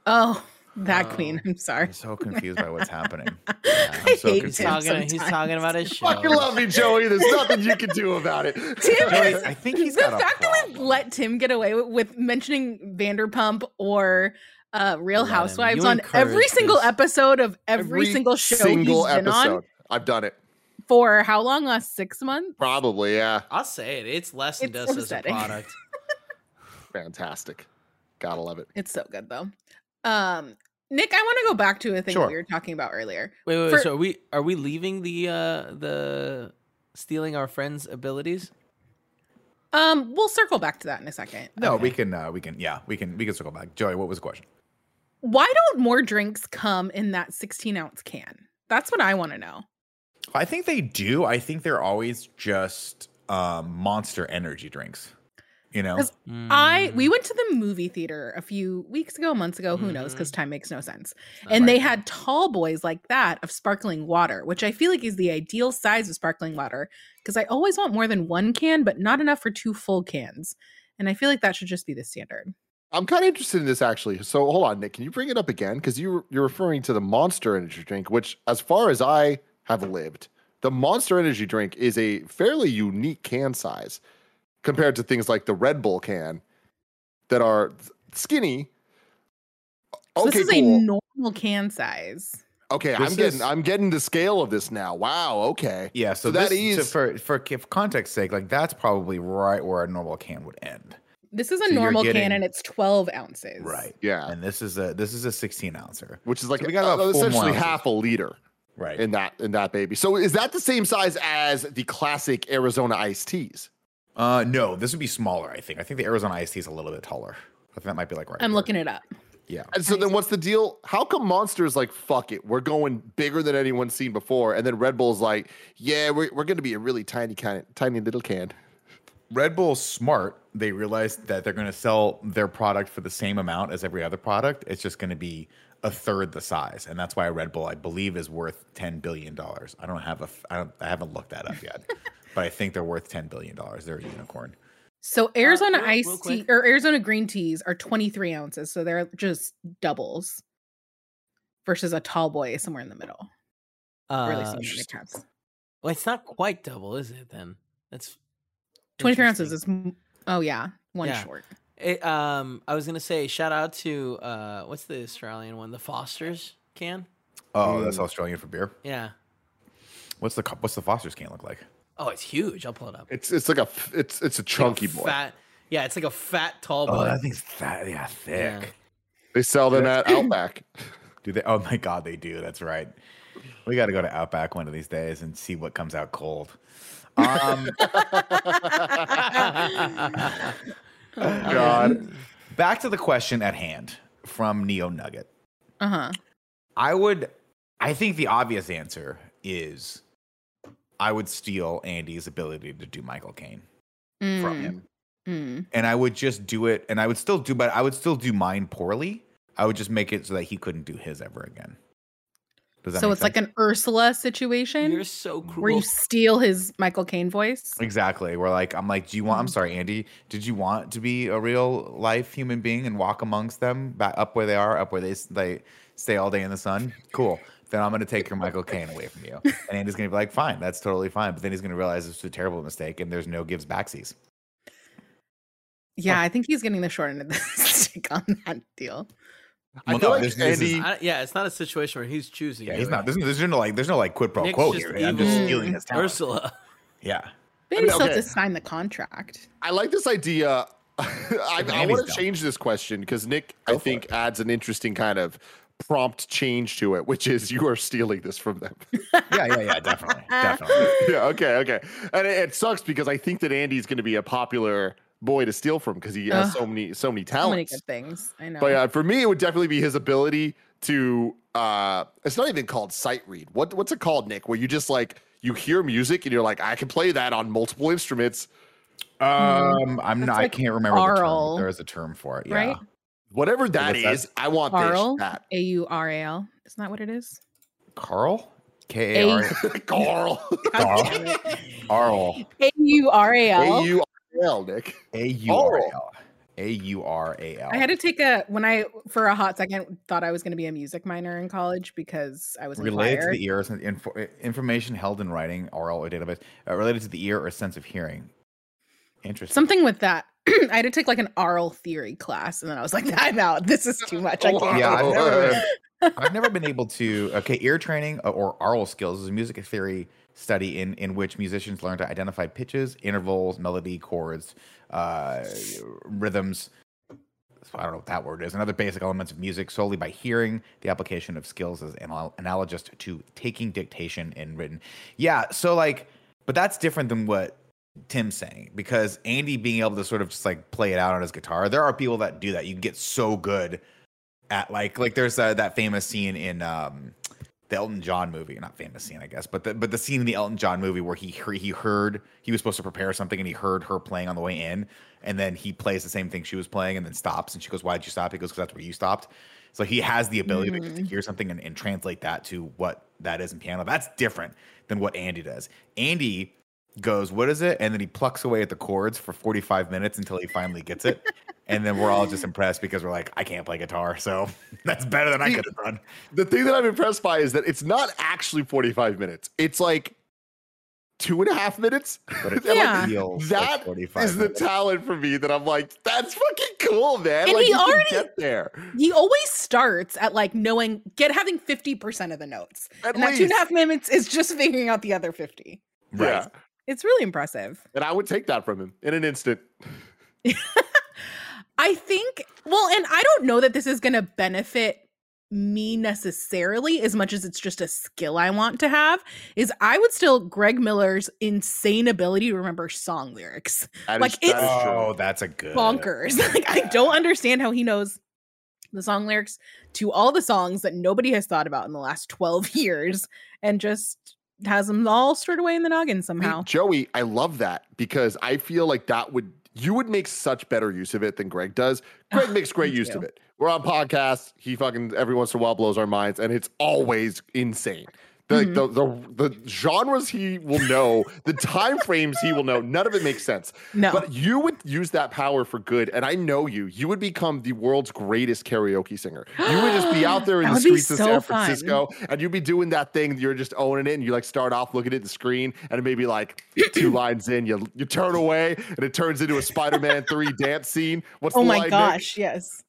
[SPEAKER 2] Oh, that
[SPEAKER 4] Oh.
[SPEAKER 2] queen. I'm sorry.
[SPEAKER 1] I'm so confused by what's happening.
[SPEAKER 2] I
[SPEAKER 1] I'm so
[SPEAKER 2] hate
[SPEAKER 4] He's
[SPEAKER 1] confused.
[SPEAKER 4] talking. He's talking about his show.
[SPEAKER 3] Fucking love me, Joey. There's nothing you can do about it.
[SPEAKER 2] Tim
[SPEAKER 1] Joey,
[SPEAKER 2] is
[SPEAKER 1] I think he's
[SPEAKER 2] the
[SPEAKER 1] got a
[SPEAKER 2] fact that we let Tim get away with, with mentioning Vanderpump or uh, Real
[SPEAKER 4] Let.
[SPEAKER 2] Housewives
[SPEAKER 4] You
[SPEAKER 2] on every single
[SPEAKER 4] this.
[SPEAKER 2] episode of every, single show
[SPEAKER 3] single
[SPEAKER 2] he's been
[SPEAKER 3] episode.
[SPEAKER 2] on
[SPEAKER 3] I've done it.
[SPEAKER 2] for how long? Last six months.
[SPEAKER 3] Probably, yeah.
[SPEAKER 4] I'll say it. It's less than
[SPEAKER 2] It's
[SPEAKER 4] dust as a product.
[SPEAKER 3] Fantastic. Gotta love it.
[SPEAKER 2] It's so good though. Um, Nick, I want to go back to a thing
[SPEAKER 1] Sure.
[SPEAKER 2] that we were talking about earlier.
[SPEAKER 4] Wait, wait,
[SPEAKER 2] For-
[SPEAKER 4] wait. So are we are we leaving the uh the stealing our friends' abilities?
[SPEAKER 2] Um, we'll circle back to that in a second.
[SPEAKER 1] No,
[SPEAKER 4] Okay.
[SPEAKER 1] we can uh, we can yeah, we can we can circle back. Joey, what was the question?
[SPEAKER 2] Why don't more drinks come in that 16 ounce can? That's what I want to know.
[SPEAKER 1] I think they do. I think they're always just um, monster energy drinks. You know?
[SPEAKER 2] 'Cause I
[SPEAKER 4] Mm.
[SPEAKER 2] we went to the movie theater a few weeks ago, months ago, who knows,
[SPEAKER 4] Mhm.
[SPEAKER 2] because time makes no sense.
[SPEAKER 4] Not
[SPEAKER 2] And they had tall boys like that of sparkling water, which I feel like is the ideal size of sparkling water because I always want more than one can, but not enough for two full cans. And I feel like that should just be the standard.
[SPEAKER 3] I'm kind of interested in this actually. So hold on, Nick. Can you bring it up again? Because you you're referring to the Monster Energy drink, which, as far as I have lived, the Monster Energy drink is a fairly unique can size compared to things like the Red Bull can that are skinny.
[SPEAKER 2] So
[SPEAKER 3] Okay,
[SPEAKER 2] this is
[SPEAKER 3] cool.
[SPEAKER 2] a normal can size.
[SPEAKER 3] okay, I'm
[SPEAKER 1] This
[SPEAKER 3] getting
[SPEAKER 1] is-
[SPEAKER 3] I'm getting the scale of this now. Wow. Okay.
[SPEAKER 1] yeah, so,
[SPEAKER 3] so that
[SPEAKER 1] this, so
[SPEAKER 3] is-
[SPEAKER 1] for for for context sake, like that's probably right where a normal can would end.
[SPEAKER 2] This is a
[SPEAKER 1] So
[SPEAKER 2] normal
[SPEAKER 1] getting-
[SPEAKER 2] can and it's 12 ounces. Right.
[SPEAKER 3] Yeah.
[SPEAKER 1] And this is a this is a 16 ouncer.
[SPEAKER 3] Which is like
[SPEAKER 1] So we got
[SPEAKER 3] uh,
[SPEAKER 1] four
[SPEAKER 3] essentially half a liter
[SPEAKER 1] Right.
[SPEAKER 3] in that in that baby. So is that the same size as the classic Arizona iced teas?
[SPEAKER 1] uh no, this would be smaller, I think. I think the Arizona iced tea is a little bit taller. I think that might be like right.
[SPEAKER 2] I'm
[SPEAKER 1] there.
[SPEAKER 2] looking it up.
[SPEAKER 1] Yeah.
[SPEAKER 3] And so then what's the deal? How come Monster's like, fuck it, we're going bigger than anyone's seen before? And then Red Bull's like, yeah, we're, we're going to be a really tiny, kind tiny little can.
[SPEAKER 1] Red Bull's smart. They realized that they're going to sell their product for the same amount as every other product. It's just going to be a third the size, and that's why Red Bull, I believe, is worth ten billion dollars. I don't have a, f- I, don't, I haven't looked that up yet, but I think they're worth ten billion dollars. They're a unicorn.
[SPEAKER 2] So Arizona
[SPEAKER 4] real- real
[SPEAKER 2] iced tea or Arizona green teas are 23 ounces. So they're just doubles versus a tall boy somewhere in the middle. or at least
[SPEAKER 4] Uh,
[SPEAKER 2] something Nick has.
[SPEAKER 4] well, it's not quite double, is it? Then that's
[SPEAKER 2] 23 ounces
[SPEAKER 4] interesting.
[SPEAKER 2] is, m- oh yeah, one
[SPEAKER 4] Yeah.
[SPEAKER 2] short.
[SPEAKER 4] It, um, I was gonna say shout out to uh, what's the Australian one? The Foster's can.
[SPEAKER 1] Oh, that's
[SPEAKER 3] Mm.
[SPEAKER 1] Australian for beer.
[SPEAKER 4] Yeah.
[SPEAKER 1] What's the what's the Foster's can look like?
[SPEAKER 4] Oh, it's huge. I'll pull it up.
[SPEAKER 3] It's it's like a f- it's it's a chunky
[SPEAKER 4] Like a
[SPEAKER 3] boy.
[SPEAKER 4] Fat. Yeah, it's like a fat tall
[SPEAKER 1] Oh,
[SPEAKER 4] boy.
[SPEAKER 1] that thing's fat. Yeah, thick.
[SPEAKER 4] Yeah.
[SPEAKER 3] They sell them at Outback.
[SPEAKER 1] Do they? Oh my God, they do. That's right. We got to go to Outback one of these days and see what comes out cold. Um,
[SPEAKER 3] God.
[SPEAKER 1] back to the question at hand from Neo Nugget.
[SPEAKER 2] Uh huh.
[SPEAKER 1] I would, I think the obvious answer is I would steal Andy's ability to do Michael Caine from him.
[SPEAKER 2] Mm.
[SPEAKER 1] And I would just do it, and I would still do, but I would still do mine poorly. I would just make it so that he couldn't do his ever again. Does that
[SPEAKER 2] So
[SPEAKER 1] make
[SPEAKER 2] it's like an Ursula situation
[SPEAKER 4] You're so cruel.
[SPEAKER 2] where you steal his Michael Caine voice.
[SPEAKER 1] Exactly. We're like, I'm like, do you want? I'm mm. sorry, Andy. Did you want to be a real life human being and walk amongst them, back up where they are, up where they they stay all day in the sun? Cool. Then I'm gonna take your Michael Caine away from you, and Andy's gonna be like, fine, that's totally fine. But then he's gonna realize it's a terrible mistake, and there's no gives backsies.
[SPEAKER 2] Yeah, I think he's getting the short end of the stick on that deal.
[SPEAKER 3] I
[SPEAKER 1] Well,
[SPEAKER 3] feel
[SPEAKER 1] no,
[SPEAKER 3] like
[SPEAKER 1] this- this is-
[SPEAKER 3] Andy.
[SPEAKER 4] I, yeah, it's not a situation where he's choosing.
[SPEAKER 1] Yeah,
[SPEAKER 4] you,
[SPEAKER 1] he's not. There's, there's no like, there's no like quid pro
[SPEAKER 4] Nick's
[SPEAKER 1] quo
[SPEAKER 4] just
[SPEAKER 1] here. I'm just stealing his talent.
[SPEAKER 4] Ursula.
[SPEAKER 1] Yeah.
[SPEAKER 2] Maybe
[SPEAKER 3] I mean,
[SPEAKER 2] still have
[SPEAKER 3] okay.
[SPEAKER 2] to sign the contract.
[SPEAKER 3] I like this idea. I, I want to change this question because Nick, I
[SPEAKER 1] Go for
[SPEAKER 3] think,
[SPEAKER 1] it.
[SPEAKER 3] adds an interesting kind of prompt change to it, which is you are stealing this from them.
[SPEAKER 1] Yeah, yeah, yeah. Definitely, definitely.
[SPEAKER 3] yeah, okay, okay. And it, it sucks because I think that Andy's going to be a popular boy to steal from because he has
[SPEAKER 2] Ugh.
[SPEAKER 3] so many so many
[SPEAKER 2] So many
[SPEAKER 3] talents.
[SPEAKER 2] good things. I know.
[SPEAKER 3] But yeah, for me, it would definitely be his ability to. uh It's not even called sight read. What what's it called, Nick? Where you just like you hear music and you're like, I can play that on multiple instruments.
[SPEAKER 1] Um, I'm
[SPEAKER 2] That's
[SPEAKER 1] not.
[SPEAKER 2] like
[SPEAKER 1] I can't remember the
[SPEAKER 2] aural,
[SPEAKER 1] term. There is a term for it. Yeah.
[SPEAKER 2] right?
[SPEAKER 3] Whatever that
[SPEAKER 1] What's that?
[SPEAKER 3] is, I want
[SPEAKER 2] Aural.
[SPEAKER 3] this. That
[SPEAKER 2] A U R A L. Isn't that what it is?
[SPEAKER 1] Carl. K A R.
[SPEAKER 3] Carl.
[SPEAKER 1] Carl. Carl.
[SPEAKER 2] A U R A
[SPEAKER 3] A
[SPEAKER 2] L.
[SPEAKER 3] U R L, Nick.
[SPEAKER 1] A U R A L. A U R A L.
[SPEAKER 2] I had to take a when I for a hot second thought I was going to be a music minor in college because I was
[SPEAKER 1] related to the ear, is info, information held in writing, oral or database, uh, related to the ear or sense of hearing. Interesting.
[SPEAKER 2] Something with that. I had to take like an oral theory class, and then I was like, "I'm out. This is too much. I can't."
[SPEAKER 1] Yeah, I've never, I've never been able to. Okay, ear training uh, or oral skills is a music theory study in in which musicians learn to identify pitches, intervals, melody, chords, uh, rhythms. I don't know what that word is. And other basic elements of music solely by hearing. The application of skills is anal- analogous to taking dictation in written. Yeah. So like, but that's different than what Tim's saying because Andy being able to sort of just like play it out on his guitar. There are people that do that. You can get so good at like like there's uh, that famous scene in um the Elton John movie, not famous scene, I guess, but the but the scene in the Elton John movie where he he- he heard he was supposed to prepare something and he heard her playing on the way in, and then he plays the same thing she was playing and then stops and she goes, "Why'd you stop?" He goes, "Because that's where you stopped." So he has the ability to, to mm. hear something and, and translate that to what that is in piano. That's different than what Andy does. Andy goes, "What is it?" and then he plucks away at the chords for 45 minutes until he finally gets it. And then we're all just impressed because we're like, I can't play guitar, so that's better than I could have done.
[SPEAKER 3] the thing that I'm impressed by is that it's not actually 45 minutes. It's like two and a half minutes.
[SPEAKER 1] But it
[SPEAKER 3] And, like,
[SPEAKER 2] Yeah.
[SPEAKER 1] feels like
[SPEAKER 3] that
[SPEAKER 1] 45
[SPEAKER 3] is the talent for me that I'm like, that's fucking cool, man.
[SPEAKER 2] And
[SPEAKER 3] like
[SPEAKER 2] he
[SPEAKER 3] you
[SPEAKER 2] already-
[SPEAKER 3] get there.
[SPEAKER 2] He always starts at like knowing get having fifty percent of the notes,
[SPEAKER 3] At
[SPEAKER 2] and that two and a
[SPEAKER 3] least.
[SPEAKER 2] half minutes is just figuring out the other fifty.
[SPEAKER 1] Right.
[SPEAKER 3] Yeah.
[SPEAKER 2] It's really impressive.
[SPEAKER 3] And I would take that from him in an instant.
[SPEAKER 2] I think, well, and I don't know that this is going to benefit me necessarily as much as it's just a skill I want to have. Is I would still Greg Miller's insane ability to remember song lyrics
[SPEAKER 3] That
[SPEAKER 2] Like,
[SPEAKER 3] is-
[SPEAKER 2] it's-
[SPEAKER 3] is true.
[SPEAKER 1] Oh, that's a good
[SPEAKER 2] bonkers. like I don't understand how he knows the song lyrics to all the songs that nobody has thought about in the last 12 years and just has them all stored away in the noggin somehow.
[SPEAKER 3] Joey, I love that because I feel like that would you would make such better use of it than Greg does. Greg makes great use
[SPEAKER 2] you.
[SPEAKER 3] of it. We're on podcasts. He fucking every once in a while blows our minds, and it's always insane. The,
[SPEAKER 2] Mhm.
[SPEAKER 3] the, the the genres he will know, the time frames he will know, none of it makes sense.
[SPEAKER 2] No.
[SPEAKER 3] But you would use that power for good, and I know you. You would become the world's greatest karaoke singer. You would just be out there in the streets of
[SPEAKER 2] so
[SPEAKER 3] San
[SPEAKER 2] fun.
[SPEAKER 3] Francisco, and you'd be doing that thing. You're just owning it, and you like start off looking at the screen, and maybe like two lines in, you you turn away, and it turns into a Spider-Man three dance scene. What's
[SPEAKER 2] oh
[SPEAKER 3] the
[SPEAKER 2] my
[SPEAKER 3] line, Nick?
[SPEAKER 2] gosh, yes.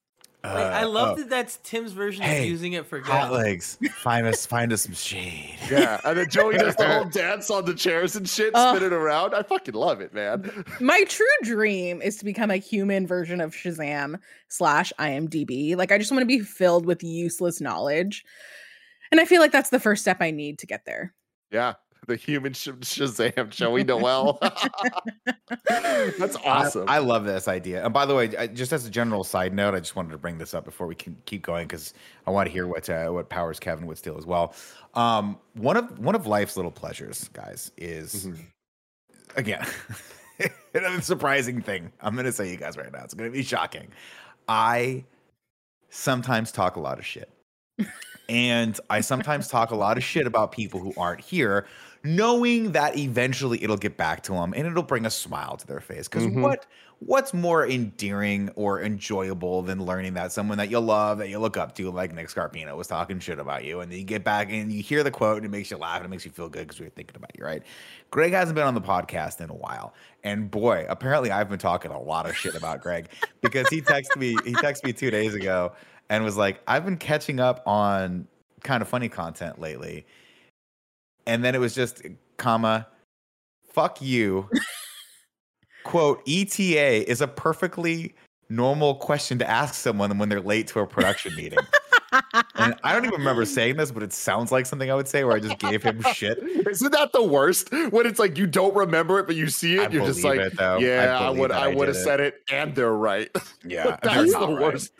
[SPEAKER 1] Uh,
[SPEAKER 4] Like, I love
[SPEAKER 1] oh,
[SPEAKER 4] that that's Tim's version
[SPEAKER 1] Hey,
[SPEAKER 4] of using it for good.
[SPEAKER 1] hot legs. Find us, find us some shade.
[SPEAKER 3] Yeah, and then Joey does the whole dance on the chairs and shit,
[SPEAKER 2] Ugh.
[SPEAKER 3] spinning around. I fucking love it, man.
[SPEAKER 2] My true dream is to become a human version of Shazam slash IMDb. Like I just want to be filled with useless knowledge. And I feel like that's the first step I need to get there.
[SPEAKER 3] Yeah, the human sh- Shazam, Joey Noel. That's awesome.
[SPEAKER 1] I, I love this idea. And by the way, I, just as a general side note, I just wanted to bring this up before we can keep going because I want to hear what uh, what powers Kevin would steal as well. Um, one of one of life's little pleasures, guys, is
[SPEAKER 3] Mhm.
[SPEAKER 1] again another surprising thing. I'm going to say you guys right now. It's going to be shocking. I sometimes talk a lot of shit. and I sometimes talk a lot of shit about people who aren't here, knowing that eventually it'll get back to them and it'll bring a smile to their face. Because
[SPEAKER 3] Mhm.
[SPEAKER 1] what what's more endearing or enjoyable than learning that someone that you love, that you look up to, like Nick Scarpino, was talking shit about you, and then you get back and you hear the quote and it makes you laugh and it makes you feel good because we were thinking about you, right? Greg hasn't been on the podcast in a while, and boy, apparently I've been talking a lot of shit about Greg because he texted me. He texted me two days ago and was like, "I've been catching up on kinda funny content lately," and then it was just comma, "Fuck you." Quote, ETA is a perfectly normal question to ask someone when they're late to a production meeting. And I don't even remember saying this, but it sounds like something I would say where I just gave him shit.
[SPEAKER 3] Isn't that the worst? When it's like you don't remember it, but you see it,
[SPEAKER 1] I
[SPEAKER 3] you're just like,
[SPEAKER 1] it, though. I
[SPEAKER 3] yeah, I, would, I
[SPEAKER 1] I
[SPEAKER 3] would have said it, and they're right.
[SPEAKER 1] Yeah,
[SPEAKER 3] that's the
[SPEAKER 1] right.
[SPEAKER 3] worst.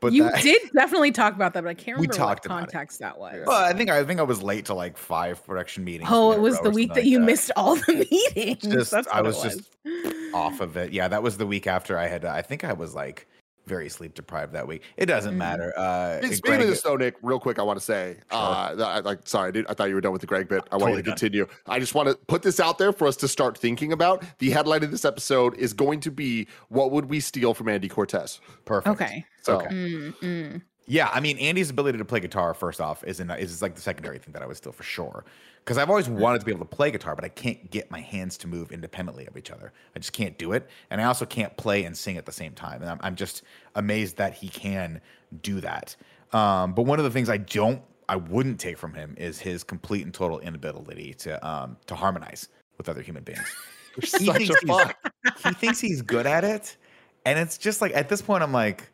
[SPEAKER 1] But
[SPEAKER 2] you
[SPEAKER 1] that-
[SPEAKER 2] did definitely talk about that, but I can't remember what context that was.
[SPEAKER 1] Well, I think I think I was late to like five production meetings.
[SPEAKER 2] Oh, it was the week that you
[SPEAKER 1] like
[SPEAKER 2] missed all the meetings.
[SPEAKER 1] Just I was,
[SPEAKER 2] it
[SPEAKER 1] just off of it. Yeah, that was the week after I had. I think I was like very sleep deprived that week. It doesn't
[SPEAKER 2] Mm.
[SPEAKER 1] matter. Uh,
[SPEAKER 3] Speaking
[SPEAKER 1] Greg-
[SPEAKER 3] of this, though, Nick, real quick, I want to say, uh, I, like, sorry, I, I thought you were done with the Greg bit. I want you
[SPEAKER 1] Totally
[SPEAKER 3] to
[SPEAKER 1] done.
[SPEAKER 3] continue. I just want to put this out there for us to start thinking about. The headline of this episode is going to be, "What would we steal from Andy Cortez?"
[SPEAKER 1] perfect.
[SPEAKER 2] Okay.
[SPEAKER 3] So,
[SPEAKER 1] Okay.
[SPEAKER 2] Mm, mm.
[SPEAKER 1] Yeah, I mean, Andy's ability to play guitar, first off, is in, is like the secondary thing that I would steal for sure. Because I've always wanted to be able to play guitar, but I can't get my hands to move independently of each other. I just can't do it, and I also can't play and sing at the same time. And I'm, I'm just amazed that he can do that. Um, but one of the things I don't, I wouldn't take from him is his complete and total inability to um, to harmonize with other human beings. He thinks
[SPEAKER 3] a
[SPEAKER 1] he's-
[SPEAKER 3] fuck.
[SPEAKER 1] he thinks he's good at it, and it's just like at this point, I'm like,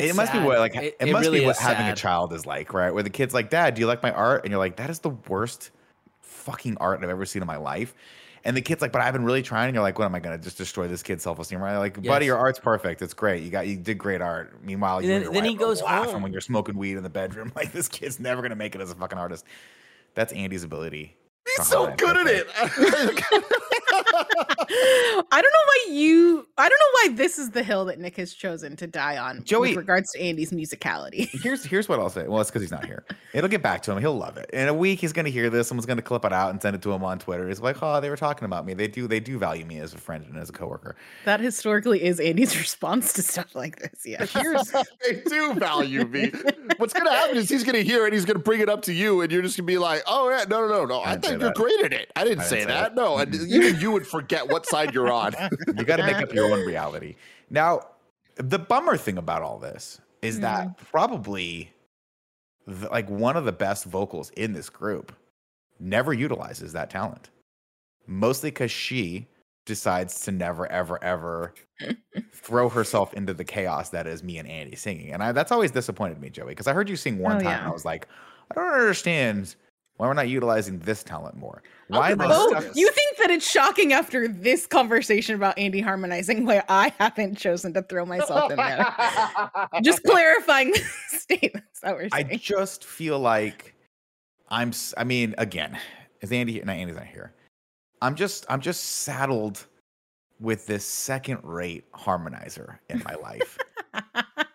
[SPEAKER 4] It's
[SPEAKER 1] it must be what like
[SPEAKER 4] It-
[SPEAKER 1] it,
[SPEAKER 4] it
[SPEAKER 1] must
[SPEAKER 4] really
[SPEAKER 1] be what
[SPEAKER 4] is
[SPEAKER 1] having a child is like, right? Where the kid's like, "Dad, do you like my art?" And you're like, "That is the worst fucking art I've ever seen in my life." And the kid's like, "But I've been really trying." And you're like, "What am I gonna just destroy this kid's self esteem?" Right? Like, buddy, your art's perfect. It's great. You got you did great art. Meanwhile, you
[SPEAKER 4] Then-
[SPEAKER 1] and your
[SPEAKER 4] then he
[SPEAKER 1] wife are
[SPEAKER 4] goes
[SPEAKER 1] laughing
[SPEAKER 4] home.
[SPEAKER 1] when you're smoking weed in the bedroom. Like this kid's never gonna make it as a fucking artist. That's Andy's ability.
[SPEAKER 3] He's so good at it.
[SPEAKER 2] I don't know why you. I don't know why this is the hill that Nick has chosen to die on
[SPEAKER 1] Joey-
[SPEAKER 2] with regards to Andy's musicality.
[SPEAKER 1] Here's here's what I'll say. Well, it's because he's not here. It'll get back to him. He'll love it. In a week, he's gonna hear this. Someone's gonna clip it out and send it to him on Twitter. He's like, "Oh, they were talking about me. They do. They do value me as a friend and as a coworker."
[SPEAKER 2] That historically is Andy's response to stuff like this. Yeah.
[SPEAKER 1] Here's
[SPEAKER 3] they do value me. What's gonna happen is he's gonna hear it, he's gonna bring it up to you, and you're just gonna be like, "Oh yeah, no, no, no, no. I,
[SPEAKER 1] didn't
[SPEAKER 3] think you're
[SPEAKER 1] that.
[SPEAKER 3] great at it. I didn't
[SPEAKER 1] I
[SPEAKER 3] say
[SPEAKER 1] didn't say
[SPEAKER 3] that.
[SPEAKER 1] that.
[SPEAKER 3] No, and even you would forget what side you're on.
[SPEAKER 1] you got to make up your own reality. Now, the bummer thing about all this is that mm-hmm. probably the, like one of the best vocals in this group never utilizes that talent. Mostly because she decides to never, ever, ever throw herself into the chaos that is me and Andy singing. And I, that's always disappointed me, Joey, because I heard you sing one
[SPEAKER 2] Oh,
[SPEAKER 1] time
[SPEAKER 2] yeah.
[SPEAKER 1] and I was like, I don't understand why we're not utilizing this talent more. Why am
[SPEAKER 2] Oh,
[SPEAKER 3] stuff-
[SPEAKER 2] you think that it's shocking after this conversation about Andy harmonizing where I haven't chosen to throw myself in there? Just clarifying the statements that we're
[SPEAKER 1] I just feel like I'm. I mean, again, is Andy? here? No, Andy's not here. I'm just. I'm just saddled with this second-rate harmonizer in my life,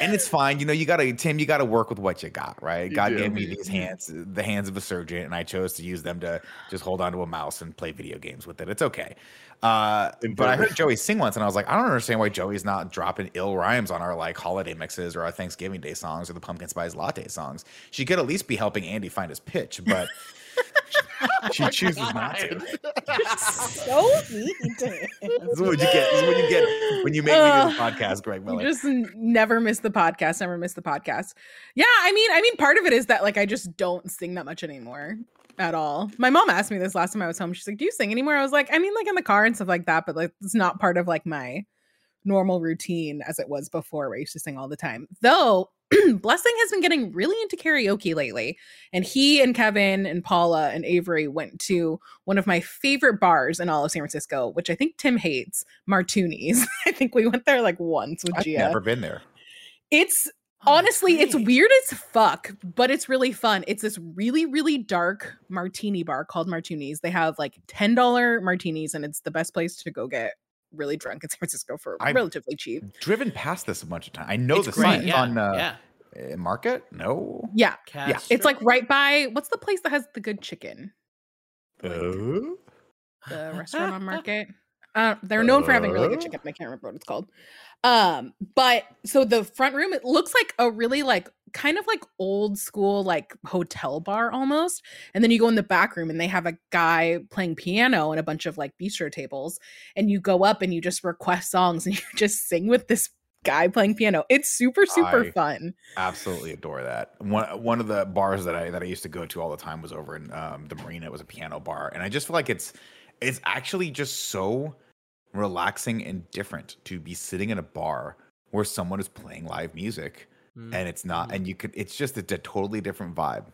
[SPEAKER 1] and it's fine. You know, you gotta Tim. You gotta work with what you got, right?
[SPEAKER 3] You
[SPEAKER 1] God
[SPEAKER 3] do.
[SPEAKER 1] gave me these hands, the hands of a surgeon, and I chose to use them to just hold onto a mouse and play video games with it. It's okay. Uh, but I heard Joey sing once, and I was like, I don't understand why Joey's not dropping ill rhymes on our like holiday mixes or our Thanksgiving Day songs or the pumpkin spice latte songs. She could at least be helping Andy find his pitch, but she oh chooses not to.
[SPEAKER 2] so mean to him.
[SPEAKER 1] This is what you get. This is what you get when you make me do the podcast, Greg
[SPEAKER 2] You
[SPEAKER 1] Miller.
[SPEAKER 2] just never miss the podcast. Never miss the podcast. Yeah, I mean, I mean, part of it is that like I just don't sing that much anymore at all. My mom asked me this last time I was home. She's like, "Do you sing anymore?" I was like, "I mean, like in the car and stuff like that, but like it's not part of like my normal routine as it was before, where I used to sing all the time." Though Blessing has been getting really into karaoke lately, and he and Kevin and Paula and Avery went to one of my favorite bars in all of San Francisco, which I think Tim hates, Martuni's. I think we went there like once with
[SPEAKER 1] I've
[SPEAKER 2] Gia.
[SPEAKER 1] never been there.
[SPEAKER 2] It's
[SPEAKER 4] Oh,
[SPEAKER 2] honestly it's weird as fuck but it's really fun it's this really really dark martini bar called martinis they have like $10 Martuni's and it's the best place to go get really drunk in san francisco for
[SPEAKER 1] I-
[SPEAKER 2] relatively cheap
[SPEAKER 1] Driven past this a bunch of times. I know
[SPEAKER 4] It's
[SPEAKER 1] the
[SPEAKER 4] great.
[SPEAKER 1] sign
[SPEAKER 4] Yeah,
[SPEAKER 1] on uh,
[SPEAKER 4] yeah.
[SPEAKER 1] uh, Market. No.
[SPEAKER 2] yeah
[SPEAKER 1] Yeah.
[SPEAKER 2] it's like right by what's the place that has the good chicken
[SPEAKER 1] Uh,
[SPEAKER 2] the restaurant on market uh, they're known for having really good
[SPEAKER 1] Uh?
[SPEAKER 2] chicken i can't remember what it's called um but so the front room it looks like a really like kind of like old school like hotel bar almost and then you go in the back room and they have a guy playing piano and a bunch of like bistro tables and you go up and you just request songs and you just sing with this guy playing piano it's super super
[SPEAKER 1] I-
[SPEAKER 2] fun
[SPEAKER 1] absolutely adore that. One one of the bars that I that I used to go to all the time was over in um, the marina. It was a piano bar, and I just feel like it's it's actually just so relaxing and different to be sitting in a bar where someone is playing live music
[SPEAKER 4] Mm.
[SPEAKER 1] and it's not,
[SPEAKER 4] Mhm.
[SPEAKER 1] and you could. It's just a totally different vibe,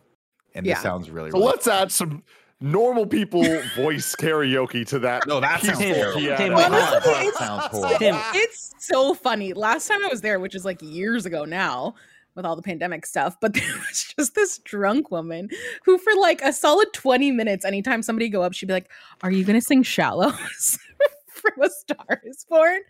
[SPEAKER 1] and
[SPEAKER 2] Yeah.
[SPEAKER 1] this sounds really.
[SPEAKER 3] So
[SPEAKER 1] really
[SPEAKER 3] let's add some normal people voice karaoke to that.
[SPEAKER 1] No, that sounds
[SPEAKER 3] peaceful
[SPEAKER 1] terrible.
[SPEAKER 4] Tim,
[SPEAKER 2] Honestly, it's,
[SPEAKER 1] sounds
[SPEAKER 2] so,
[SPEAKER 1] horrible.
[SPEAKER 2] It's so funny. Last time I was there, which is like years ago now, with all the pandemic stuff, but there was just this drunk woman who, for like a solid 20 minutes, anytime somebody go up, she'd be like, Are you gonna sing Shallows from A Star is Born?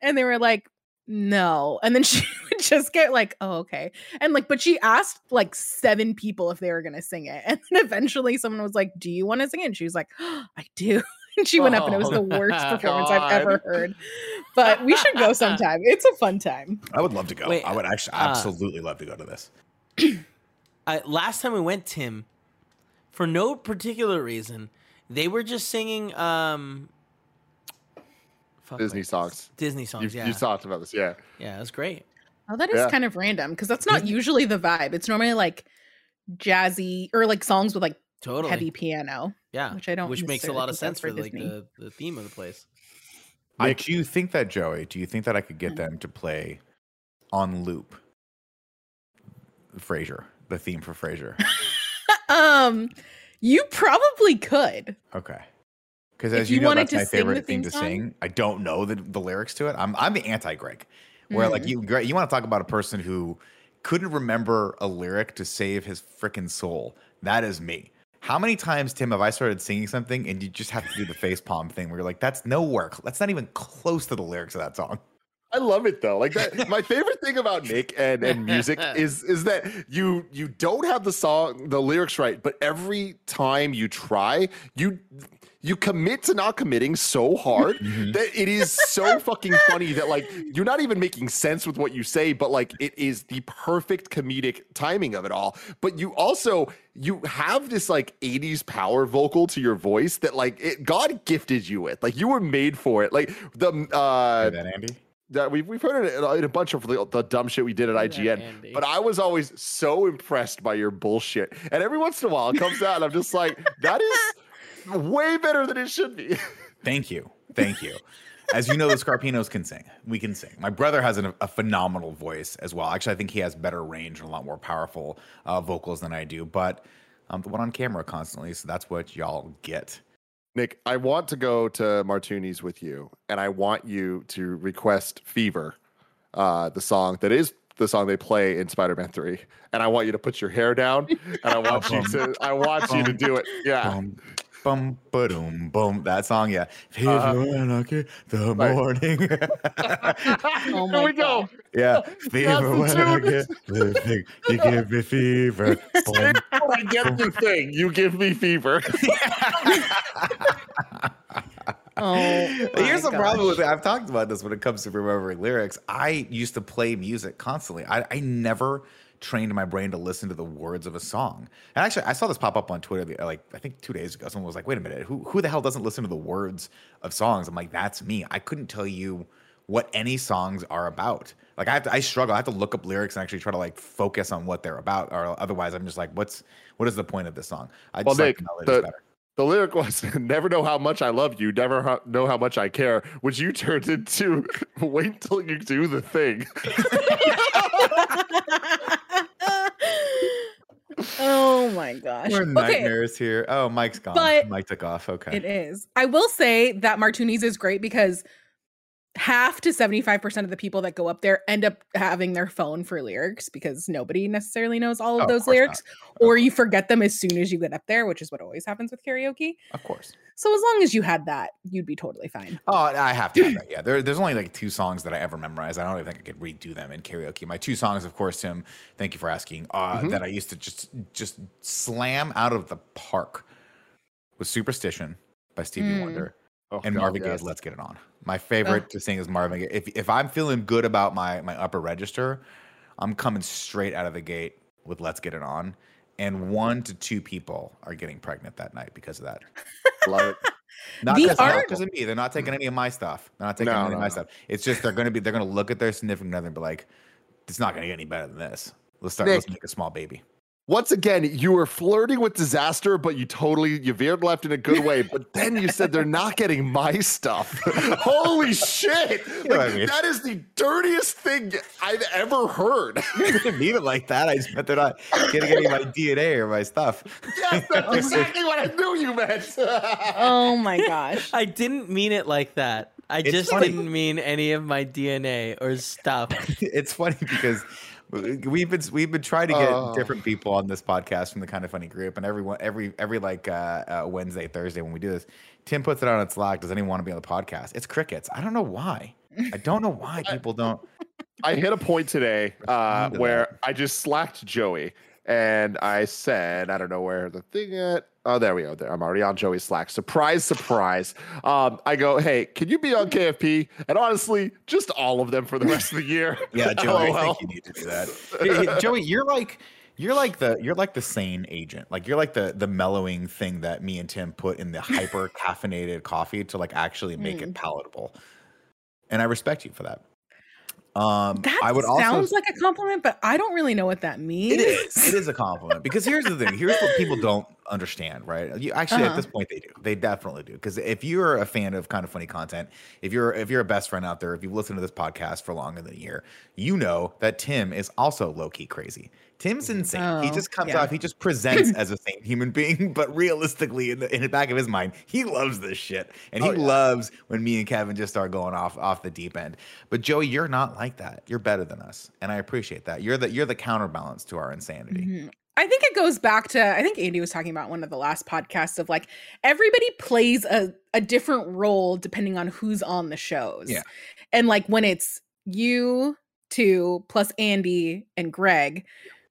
[SPEAKER 2] And they were like, no. And then she would just get like, oh, okay. And like, but she asked like seven people if they were gonna sing it. And then eventually someone was like, Do you want to sing it? And she was like, oh, I do. And she went up and it was the worst
[SPEAKER 4] Oh,
[SPEAKER 2] performance I've ever heard. But we should go sometime. It's a fun time.
[SPEAKER 1] I would love to go.
[SPEAKER 4] Wait,
[SPEAKER 1] I would actually
[SPEAKER 4] uh,
[SPEAKER 1] absolutely love to go to this.
[SPEAKER 4] I, last time we went, Tim, for no particular reason, they were just singing um fuck,
[SPEAKER 3] Disney
[SPEAKER 4] wait,
[SPEAKER 3] songs.
[SPEAKER 4] Disney
[SPEAKER 3] You,
[SPEAKER 4] songs, yeah,
[SPEAKER 3] you talked about this, yeah.
[SPEAKER 4] yeah, it was great.
[SPEAKER 2] Oh, that is
[SPEAKER 3] Yeah.
[SPEAKER 2] kind of random because that's not usually the vibe. It's normally like jazzy or like songs with like
[SPEAKER 4] Totally,
[SPEAKER 2] heavy piano.
[SPEAKER 4] yeah,
[SPEAKER 2] which I don't
[SPEAKER 4] which makes a lot of sense
[SPEAKER 2] for
[SPEAKER 4] for like the, the theme of the place.
[SPEAKER 1] I, do you think that Joey? Do you think that I could get them to play on loop Frasier, the theme for Frasier?
[SPEAKER 2] um, you probably could.
[SPEAKER 1] Okay. Because as you,
[SPEAKER 2] you
[SPEAKER 1] know,
[SPEAKER 2] wanted
[SPEAKER 1] that's my favorite thing to
[SPEAKER 2] song?
[SPEAKER 1] sing. I don't know the, the lyrics to it. I'm I'm the anti Greg, where like
[SPEAKER 2] Mm.
[SPEAKER 1] you Greg, you want to talk about a person who couldn't remember a lyric to save his freaking soul. That is me. How many times, Tim, have I started singing something and you just have to do the face palm thing where you're like, that's no work. that's not even close to the lyrics of that song.
[SPEAKER 3] I love it though. Like that. my favorite thing about Nick and, and music is is that you you don't have the song the lyrics right, but every time you try, you you commit to not committing so hard
[SPEAKER 1] Mhm.
[SPEAKER 3] that it is so fucking funny that like you're not even making sense with what you say, but like it is the perfect comedic timing of it all. But you also you have this like 80s power vocal to your voice that like it God gifted you with. Like you were made for it. Like the uh
[SPEAKER 1] Hear that, Andy?
[SPEAKER 3] that we've, we've heard it in a, in a bunch of the, the dumb shit we did at IGN.
[SPEAKER 4] Andy.
[SPEAKER 3] But I was always so impressed by your bullshit. And every once in a while it comes out and I'm just like, that is way better than it should be.
[SPEAKER 1] Thank you. Thank you. As you know, the Scarpinos can sing. We can sing. My brother has an, a phenomenal voice as well. Actually, I think he has better range and a lot more powerful uh, vocals than I do. But I'm the one on camera constantly, so that's what y'all get.
[SPEAKER 3] Nick, I want to go to Martuni's with you and I want you to request Fever, uh, the song that is the song they play in Spider-Man 3. And I want you to put your hair down and I want you to I want you to do it. Yeah.
[SPEAKER 1] Bum, bum, ba-dum, boom. That song, yeah. Fever
[SPEAKER 3] Uh-huh.
[SPEAKER 1] when I get the
[SPEAKER 3] Right.
[SPEAKER 1] morning.
[SPEAKER 2] Oh
[SPEAKER 3] Here
[SPEAKER 2] my
[SPEAKER 3] we go.
[SPEAKER 1] Yeah. Fever when I get the thing. You give me fever. Boom.
[SPEAKER 3] I get the thing. You give me fever.
[SPEAKER 2] Oh,
[SPEAKER 1] Here's
[SPEAKER 2] my
[SPEAKER 1] the problem with it. I've talked about this when it comes to remembering lyrics. I used to play music constantly. I, I never trained my brain to listen to the words of a song. And actually, I saw this pop up on Twitter, the- like I think two days ago. Someone was like, "Wait a minute, who who the hell doesn't listen to the words of songs?" I'm like, "That's me." I couldn't tell you what any songs are about. Like I have to, I struggle. I have to look up lyrics and actually try to like focus on what they're about, or otherwise, I'm just like, "What's what is the point of this song?" I
[SPEAKER 3] Well,
[SPEAKER 1] just like
[SPEAKER 3] Nick,
[SPEAKER 1] melodies
[SPEAKER 3] the-
[SPEAKER 1] better.
[SPEAKER 3] The lyric was "Never know how much I love you, never ho- know how much I care," which you turned into "Wait till you do the thing."
[SPEAKER 2] oh my gosh.
[SPEAKER 1] We're
[SPEAKER 2] Okay,
[SPEAKER 1] nightmares here. Oh, Mike's gone.
[SPEAKER 2] But
[SPEAKER 1] Mike took off. Okay.
[SPEAKER 2] it is. I will say that Martuni's is great because half to 75% of the people that go up there end up having their phone for lyrics because nobody necessarily knows all
[SPEAKER 1] Oh,
[SPEAKER 2] of
[SPEAKER 1] of
[SPEAKER 2] those
[SPEAKER 1] not.
[SPEAKER 2] lyrics or you forget them as soon as you get up there, which is what always happens with karaoke.
[SPEAKER 1] Of course.
[SPEAKER 2] So as long as you had that, you'd be totally fine.
[SPEAKER 1] Oh, I have to have that. Yeah. There, there's only like two songs that I ever memorized. I don't even think I could redo them in karaoke. My two songs, of course, Tim, thank you for asking, uh,
[SPEAKER 3] Mhm.
[SPEAKER 1] that I used to just just slam out of the park was Superstition by Stevie
[SPEAKER 2] Mm.
[SPEAKER 1] Wonder
[SPEAKER 3] Oh,
[SPEAKER 1] and
[SPEAKER 3] God,
[SPEAKER 1] Marvin
[SPEAKER 3] yes.
[SPEAKER 1] Gaye's Let's Get It On. My favorite to sing is Marvin Gaye. If, if I'm feeling good about my, my upper register, I'm coming straight out of the gate with Let's Get It On. And one to two people are getting pregnant that night because of that.
[SPEAKER 3] Love it.
[SPEAKER 1] Not because of me. They're not taking mm. any of my stuff. They're not taking
[SPEAKER 3] No,
[SPEAKER 1] any
[SPEAKER 3] no,
[SPEAKER 1] of my
[SPEAKER 3] no.
[SPEAKER 1] stuff. It's just they're gonna be they're gonna look at their significant other and be like, it's not gonna get any better than this. Let's start.
[SPEAKER 3] Nick.
[SPEAKER 1] Let's make a small baby.
[SPEAKER 3] Once again, you were flirting with disaster, but you totally you veered left in a good way. But then you said they're not getting my stuff. Holy shit!
[SPEAKER 1] know I mean.
[SPEAKER 3] That is the dirtiest thing I've ever heard.
[SPEAKER 1] I didn't mean it like that. I just meant they're not getting any of my DNA or my stuff.
[SPEAKER 3] yes, that's exactly what I knew you meant.
[SPEAKER 2] Oh my gosh.
[SPEAKER 4] I didn't mean it like that. I
[SPEAKER 1] It's
[SPEAKER 4] just
[SPEAKER 1] funny.
[SPEAKER 4] didn't mean any of my DNA or stuff.
[SPEAKER 1] it's funny because we've been we've been trying to get
[SPEAKER 3] Oh.
[SPEAKER 1] different people on this podcast from the kind of funny group, and everyone every every like uh, uh, Wednesday Thursday when we do this, Tim puts it on its Slack. Does anyone want to be on the podcast? It's crickets. I don't know why. I don't know why people don't.
[SPEAKER 3] I hit a point today uh, where I just slacked Joey and I said, I don't know where the thing at. Oh, there we go. There, I'm already on Joey's Slack. Surprise, surprise. Um, I go, hey, can you be on KFP? And honestly, just all of them for the rest of the year.
[SPEAKER 1] Yeah, Joey, I think you need to do that. Joey, you're like you're like the you're like the sane agent. Like you're like the the mellowing thing that me and Tim put in the hyper caffeinated coffee to like actually make it palatable. And I respect you for that. Um
[SPEAKER 2] That
[SPEAKER 1] I would also
[SPEAKER 2] sounds like a compliment, but I don't really know what that means.
[SPEAKER 1] It is. It is a compliment because here's the thing. Here's what people don't understand, right? You actually at
[SPEAKER 2] Uh-huh.
[SPEAKER 1] this point they do. They definitely do. Because if you're a fan of kind of funny content, if you're if you're a best friend out there, if you've listened to this podcast for longer than a year, you know that Tim is also low key crazy. Tim's insane. he
[SPEAKER 2] Oh,
[SPEAKER 1] just comes
[SPEAKER 2] yeah.
[SPEAKER 1] off. He just presents as a sane human being, but realistically, in the in the back of his mind, he loves this shit, and he
[SPEAKER 3] Oh, yeah.
[SPEAKER 1] loves when me and Kevin just start going off off the deep end. But Joey, you're not like that. You're better than us, and I appreciate that. You're the you're the counterbalance to our insanity.
[SPEAKER 2] Mhm. I think it goes back to I think Andy was talking about one of the last podcasts of like everybody plays a, a different role depending on who's on the shows.
[SPEAKER 1] Yeah.
[SPEAKER 2] And like when it's you two plus Andy and Greg,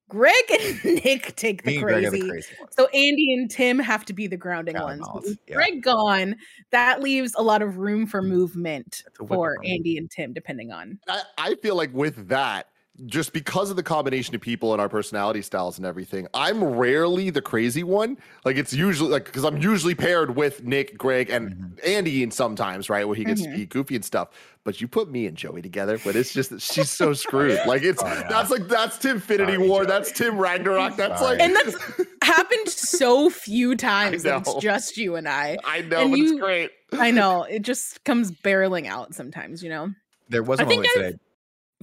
[SPEAKER 2] Greg and Nick take the
[SPEAKER 1] Me and Greg are
[SPEAKER 2] crazy.
[SPEAKER 1] the crazy ones.
[SPEAKER 2] So Andy and Tim have to be the grounding ones. But
[SPEAKER 1] Counterbalance,
[SPEAKER 2] with
[SPEAKER 1] yeah.
[SPEAKER 2] Greg gone, that leaves a lot of room for mm. movement
[SPEAKER 1] It's a wiggle
[SPEAKER 2] for
[SPEAKER 1] room.
[SPEAKER 2] Andy and Tim, depending on.
[SPEAKER 3] I, I feel like with that, just because of the combination of people and our personality styles and everything, I'm rarely the crazy one. Like it's usually like because I'm usually paired with Nick, Greg, and
[SPEAKER 1] Mhm.
[SPEAKER 3] Andy, and sometimes right where he gets to
[SPEAKER 2] Mhm.
[SPEAKER 3] be goofy and stuff. But you put me and Joey together, but it's just that she's so screwed. Like it's
[SPEAKER 1] Oh, yeah.
[SPEAKER 3] that's like that's Tim Finity
[SPEAKER 1] Sorry,
[SPEAKER 3] War,
[SPEAKER 1] Joey.
[SPEAKER 3] that's Tim Ragnarok, that's
[SPEAKER 1] Sorry.
[SPEAKER 3] like
[SPEAKER 2] And that's happened so few times that it's just you and I.
[SPEAKER 3] I know,
[SPEAKER 2] and
[SPEAKER 3] but
[SPEAKER 2] you-
[SPEAKER 3] it's great.
[SPEAKER 2] I know it just comes barreling out sometimes, you know.
[SPEAKER 1] There was a
[SPEAKER 2] I think
[SPEAKER 1] moment
[SPEAKER 2] I've
[SPEAKER 1] today.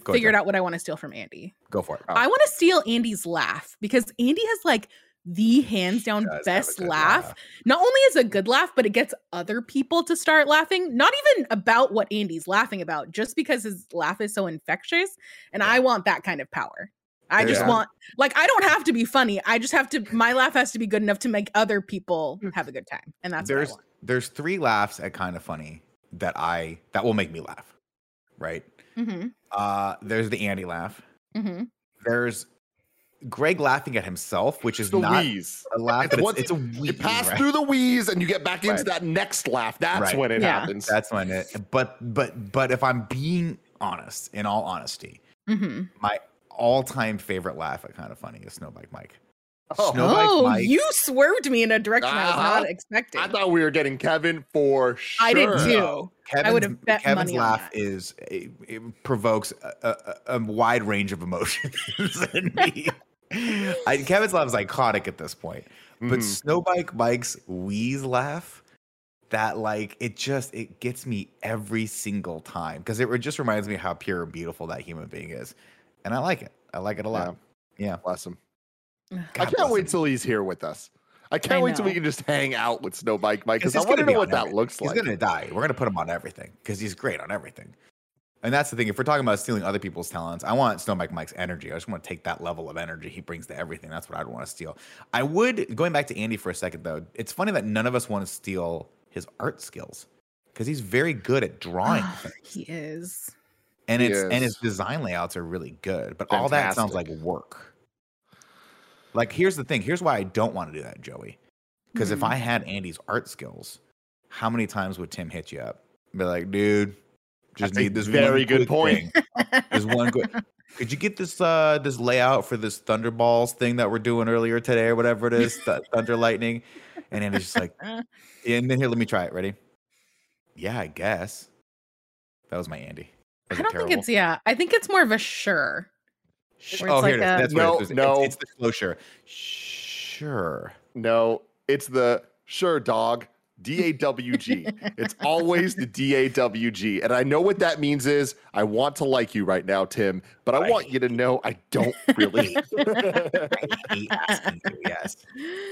[SPEAKER 1] Go
[SPEAKER 2] Figured
[SPEAKER 1] Joe.
[SPEAKER 2] out what I want to steal from Andy.
[SPEAKER 1] Go for it.
[SPEAKER 3] Oh.
[SPEAKER 2] I want to steal Andy's laugh because Andy has like the hands down best laugh. Not only is a good laugh, but it gets other people to start laughing. Not even about what Andy's laughing about, just because his laugh is so infectious. And I want that kind of power. I just
[SPEAKER 1] Yeah.
[SPEAKER 2] want like I don't have to be funny. I just have to my laugh has to be good enough to make other people have a good time. And that's
[SPEAKER 1] there's
[SPEAKER 2] what I want.
[SPEAKER 1] there's three laughs at kind of funny that I that will make me laugh. Right.
[SPEAKER 2] Mm-hmm.
[SPEAKER 1] Uh there's the Andy laugh.
[SPEAKER 2] Mm-hmm.
[SPEAKER 1] There's Greg laughing at himself, which is
[SPEAKER 3] It's the
[SPEAKER 1] not
[SPEAKER 3] wheeze.
[SPEAKER 1] a laugh.
[SPEAKER 3] It's
[SPEAKER 1] It's, it's a wheeze.
[SPEAKER 3] You pass
[SPEAKER 1] right?
[SPEAKER 3] through the wheeze and you get back into
[SPEAKER 1] Right.
[SPEAKER 3] that next laugh. That's
[SPEAKER 1] Right.
[SPEAKER 3] when it
[SPEAKER 2] Yeah.
[SPEAKER 3] happens.
[SPEAKER 1] That's when it. But but but if I'm being honest, in all honesty,
[SPEAKER 2] Mm-hmm.
[SPEAKER 1] my all-time favorite laugh at kind of funny is Snowbike Mike.
[SPEAKER 3] Oh.
[SPEAKER 1] Snowbike
[SPEAKER 2] Oh,
[SPEAKER 1] Mike.
[SPEAKER 2] you swerved me in a direction I was
[SPEAKER 3] Uh-huh.
[SPEAKER 2] not expecting.
[SPEAKER 3] I thought we were getting Kevin for sure.
[SPEAKER 2] I did too.
[SPEAKER 1] No. Kevin's,
[SPEAKER 2] would've bet
[SPEAKER 1] Kevin's
[SPEAKER 2] money on
[SPEAKER 1] laugh
[SPEAKER 2] that.
[SPEAKER 1] is it, it provokes a, a, a wide range of emotions in me. I, Kevin's laugh is iconic at this point, but
[SPEAKER 3] Mhm.
[SPEAKER 1] Snowbike Mike's wheeze laugh, that like it just it gets me every single time because it just reminds me how pure and beautiful that human being is, and I like it. I like it a lot. Yeah,
[SPEAKER 3] Bless him.
[SPEAKER 2] Ugh.
[SPEAKER 3] I can't wait
[SPEAKER 1] him.
[SPEAKER 3] till he's here with us. I can't
[SPEAKER 2] I
[SPEAKER 3] wait till we can just hang out with Snowbike Mike because
[SPEAKER 1] he's
[SPEAKER 3] I want to
[SPEAKER 1] gonna
[SPEAKER 3] know
[SPEAKER 1] on
[SPEAKER 3] what that
[SPEAKER 1] everything.
[SPEAKER 3] looks
[SPEAKER 1] He's
[SPEAKER 3] like.
[SPEAKER 1] He's gonna die. We're gonna put him on everything because he's great on everything. And that's the thing. If we're talking about stealing other people's talents, I want Snowbike Mike's energy. I just want to take that level of energy he brings to everything. That's what I'd want to steal. I would going back to Andy for a second though. It's funny that none of us want to steal his art skills because he's very good at drawing
[SPEAKER 2] Ah, he is.
[SPEAKER 1] and
[SPEAKER 3] He
[SPEAKER 1] it's and his design layouts are really good. But all that sounds like work. Like here's the thing. Here's why I don't want to do that, Joey. Because if
[SPEAKER 2] Mhm.
[SPEAKER 1] I had Andy's art skills, how many times would Tim hit you up? Be like, dude, just
[SPEAKER 3] That's
[SPEAKER 1] need this
[SPEAKER 3] very
[SPEAKER 1] one
[SPEAKER 3] good point.
[SPEAKER 1] thing. There's one good. Could you get this uh this layout for this Thunderballs thing that we're doing earlier today or whatever it is, th- Thunder Lightning? And Andy's just like, yeah, and then here, let me try it. Ready? Yeah, I guess. That was my Andy. Was
[SPEAKER 2] I don't think it's yeah. I think it's more of a sure. Where
[SPEAKER 1] oh,
[SPEAKER 2] it's
[SPEAKER 1] here
[SPEAKER 2] like
[SPEAKER 1] it is.
[SPEAKER 2] a-
[SPEAKER 1] That's
[SPEAKER 3] No,
[SPEAKER 1] it is. It's-
[SPEAKER 3] no.
[SPEAKER 1] It's, the closure. Sure.
[SPEAKER 3] No, it's the sure dog. D A W G. It's always the D A W G. And I know what that means is I want to like you right now, Tim, but I
[SPEAKER 1] I
[SPEAKER 3] want you to know I don't really.
[SPEAKER 1] I hate asking you. Yes.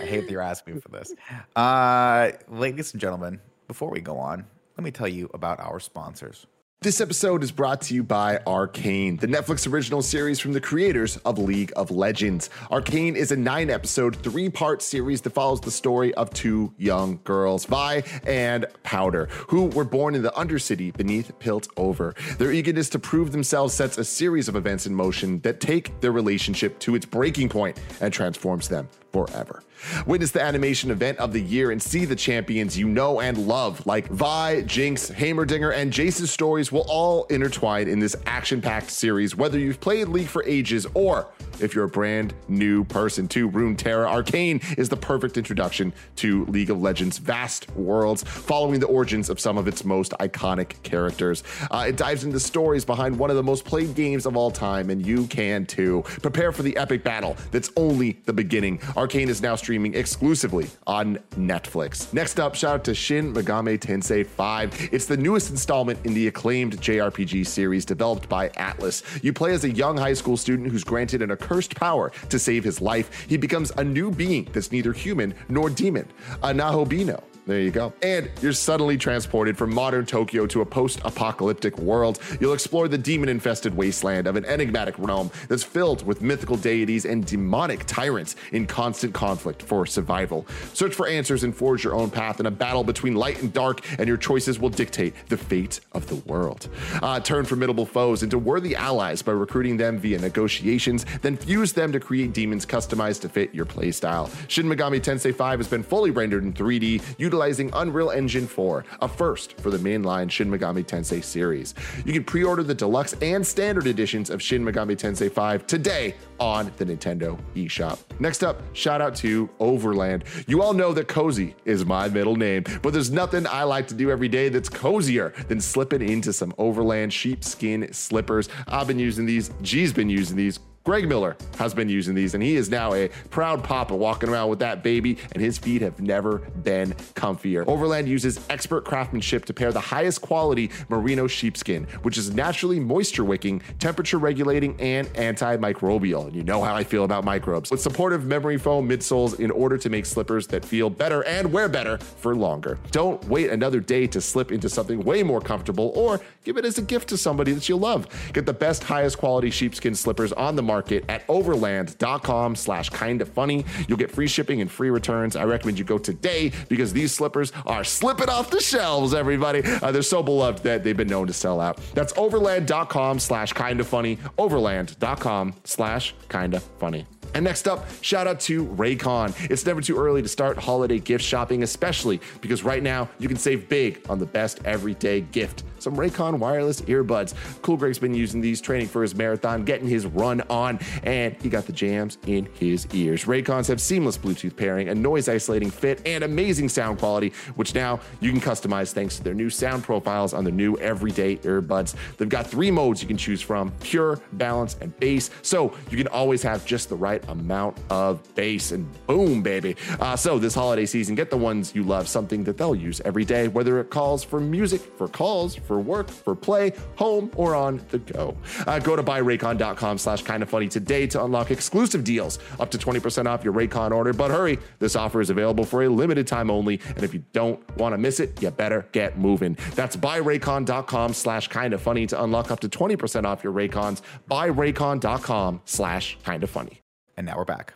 [SPEAKER 1] I hate that you're asking me for this. Uh, ladies and gentlemen, before we go on, let me tell you about our sponsors.
[SPEAKER 3] This episode is brought to you by Arcane, the Netflix original series from the creators of League of Legends. Arcane is a nine episode, three part series that follows the story of two young girls, Vi and Powder, who were born in the Undercity beneath Piltover. Their eagerness to prove themselves sets a series of events in motion that take their relationship to its breaking point and transforms them forever. Witness the animation event of the year and see the champions you know and love, like Vi, Jinx, Heimerdinger, and Jace's stories will all intertwine in this action packed series, whether you've played League for ages or if you're a brand new person to Runeterra. Arcane is the perfect introduction to League of Legends' vast worlds, following the origins of some of its most iconic characters. Uh, it dives into stories behind one of the most played games of all time, and you can too. Prepare for the epic battle that's only the beginning. Arcane is now streaming exclusively on Netflix. Next up, shout out to Shin Megami Tensei 5. It's the newest installment in the acclaimed JRPG series developed by Atlus. You play as a young high school student who's granted an accursed power to save his life. He becomes a new being that's neither human nor demon, a Nahobino. There you go. And you're suddenly transported from modern Tokyo to a post apocalyptic world. You'll explore the demon infested wasteland of an enigmatic realm that's filled with mythical deities and demonic tyrants in constant conflict for survival. Search for answers and forge your own path in a battle between light and dark, and your choices will dictate the fate of the world. Uh, turn formidable foes into worthy allies by recruiting them via negotiations, then fuse them to create demons customized to fit your playstyle. Shin Megami Tensei 5 has been fully rendered in 3D, utilizing Unreal Engine 4, a first for the mainline Shin Megami Tensei series. You can pre order the deluxe and standard editions of Shin Megami Tensei 5 today on the Nintendo eShop. Next up, shout out to Overland. You all know that cozy is my middle name, but there's nothing I like to do every day that's cozier than slipping into some Overland sheepskin slippers. I've been using these, G's been using these. Greg Miller has been using these, and he is now a proud papa walking around with that baby, and his feet have never been comfier. Overland uses expert craftsmanship to pair the highest quality merino sheepskin, which is naturally moisture wicking, temperature regulating, and antimicrobial. And you know how I feel about microbes. With supportive memory foam midsoles in order to make slippers that feel better and wear better for longer. Don't wait another day to slip into something way more comfortable or give it as a gift to somebody that you love. Get the best, highest quality sheepskin slippers on the market at overland.com slash kinda funny. You'll get free shipping and free returns. I recommend you go today because these slippers are slipping off the shelves, everybody. Uh, they're so beloved that they've been known to sell out. That's overland.com slash kinda funny. Overland.com slash kinda funny. And next up, shout out to Raycon. It's never too early to start holiday gift shopping, especially because right now you can save big on the best everyday gift. Some Raycon wireless earbuds. Cool Greg's been using these training for his marathon, getting his run on, and he got the jams in his ears. Raycons have seamless Bluetooth pairing, a noise isolating fit, and amazing sound quality, which now you can customize thanks to their new sound profiles on their new everyday earbuds. They've got three modes you can choose from pure, balance, and bass. So you can always have just the right amount of bass and boom, baby. Uh, so this holiday season, get the ones you love, something that they'll use every day, whether it calls for music, for calls, for work, for play, home, or on the go. Uh, go to buyraycon.com slash kind of funny today to unlock exclusive deals up to 20% off your Raycon order. But hurry, this offer is available for a limited time only. And if you don't want to miss it, you better get moving. That's buyraycon.com slash kind of funny to unlock up to 20% off your Raycons. Buyraycon.com slash kind of funny.
[SPEAKER 1] And now we're back.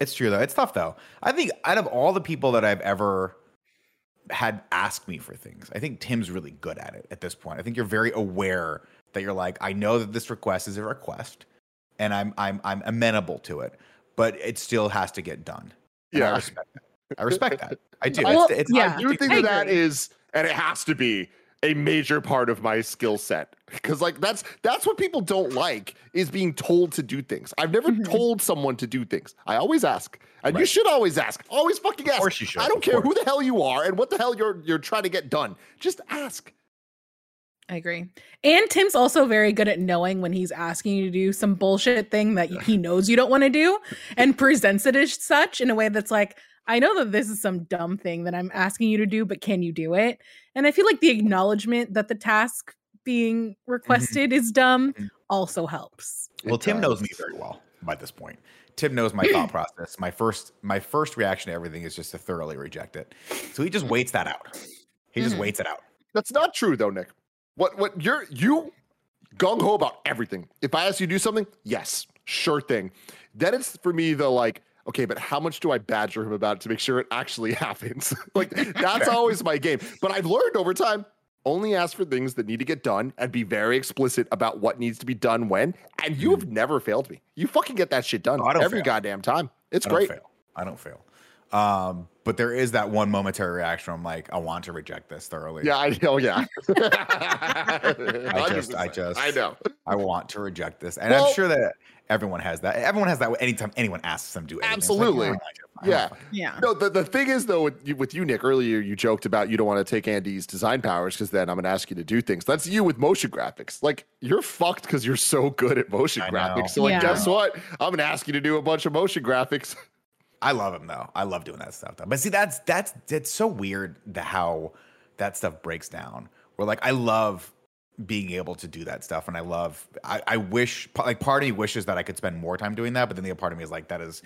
[SPEAKER 1] It's true though. It's tough though. I think out of all the people that I've ever had ask me for things, I think Tim's really good at it at this point. I think you're very aware that you're like, I know that this request is a request, and I'm I'm I'm amenable to it, but it still has to get done. And I
[SPEAKER 3] Yeah.
[SPEAKER 1] respect that. I respect that. I do.
[SPEAKER 2] Well,
[SPEAKER 1] it's, it's
[SPEAKER 2] yeah.
[SPEAKER 3] I do think
[SPEAKER 2] I
[SPEAKER 3] that that
[SPEAKER 2] agree.
[SPEAKER 3] is, and it has to be a major part of my skill set because like that's that's what people don't like is being told to do things. I've never
[SPEAKER 2] Mhm.
[SPEAKER 3] told someone to do things. I always ask, and you should always ask. Always fucking ask.
[SPEAKER 1] Of course you should,
[SPEAKER 3] I don't care who the hell you are and what the hell you're you're trying to get done. Just ask.
[SPEAKER 2] I agree. And Tim's also very good at knowing when he's asking you to do some bullshit thing that he knows you don't want to do and presents it as such in a way that's like, I know that this is some dumb thing that I'm asking you to do, but can you do it? And I feel like the acknowledgement that the task being requested is dumb
[SPEAKER 1] Mhm.
[SPEAKER 2] also helps.
[SPEAKER 1] Well,
[SPEAKER 3] It
[SPEAKER 1] Tim knows me very well by this point. Tim knows my thought process. My first my first reaction to everything is just to thoroughly reject it. So he just waits that out. He just
[SPEAKER 2] Mhm.
[SPEAKER 1] waits it out.
[SPEAKER 3] That's not true though, Nick. What what you're you gung ho about everything. If I ask you to do something, yes, sure thing. Then it's for me the like, okay, but how much do I badger him about it to make sure it actually happens? like that's always my game. But I've learned over time, only ask for things that need to get done and be very explicit about what needs to be done when. And you have never failed me. You fucking get that shit done
[SPEAKER 1] Oh,
[SPEAKER 3] every
[SPEAKER 1] fail.
[SPEAKER 3] goddamn time. It's
[SPEAKER 1] I don't
[SPEAKER 3] great.
[SPEAKER 1] fail. I don't fail. Um, but there is that one momentary reaction. where I'm like, I want to reject this thoroughly.
[SPEAKER 3] Yeah, I know. Yeah.
[SPEAKER 1] I just- I just-
[SPEAKER 3] I know.
[SPEAKER 1] I want to reject this, and
[SPEAKER 3] Well-
[SPEAKER 1] I'm sure that everyone has that. Everyone has that anytime anyone asks them to do anything.
[SPEAKER 3] Absolutely.
[SPEAKER 1] Like it.
[SPEAKER 3] Yeah.
[SPEAKER 2] Yeah.
[SPEAKER 3] No, the, the thing is though, with you, with you, Nick, earlier you joked about you don't want to take Andy's design powers because then I'm going to ask you to do things. That's you with motion graphics. Like you're fucked because you're so good at motion
[SPEAKER 1] I know.
[SPEAKER 3] graphics. So like,
[SPEAKER 2] Yeah.
[SPEAKER 3] guess what? I'm going to ask you to do a bunch of motion graphics.
[SPEAKER 1] I love him though. I love doing that stuff though. But see, that's that's it's so weird the how that stuff breaks down. Where like I love being able to do that stuff, and I love. I, I wish like part of me wishes that I could spend more time doing that, but then the other part of me is like that is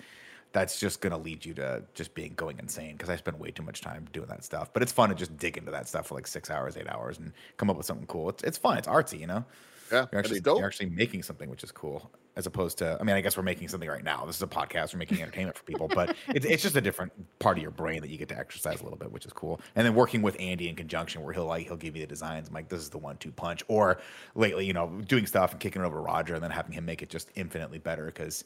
[SPEAKER 1] that's just gonna lead you to just being going insane because I spend way too much time doing that stuff. But it's fun to just dig into that stuff for like six hours, eight hours, and come up with something cool. It's it's fun. It's artsy, you know.
[SPEAKER 3] Yeah,
[SPEAKER 1] You're actually you're actually making something, which is cool, as opposed to. I mean, I guess we're making something right now. This is a podcast. We're making entertainment for people, but it's it's just a different part of your brain that you get to exercise a little bit, which is cool. And then working with Andy in conjunction, where he'll like he'll give you the designs. I'm like, this is the one-two punch. Or lately, you know, doing stuff and kicking it over to Roger, and then having him make it just infinitely better because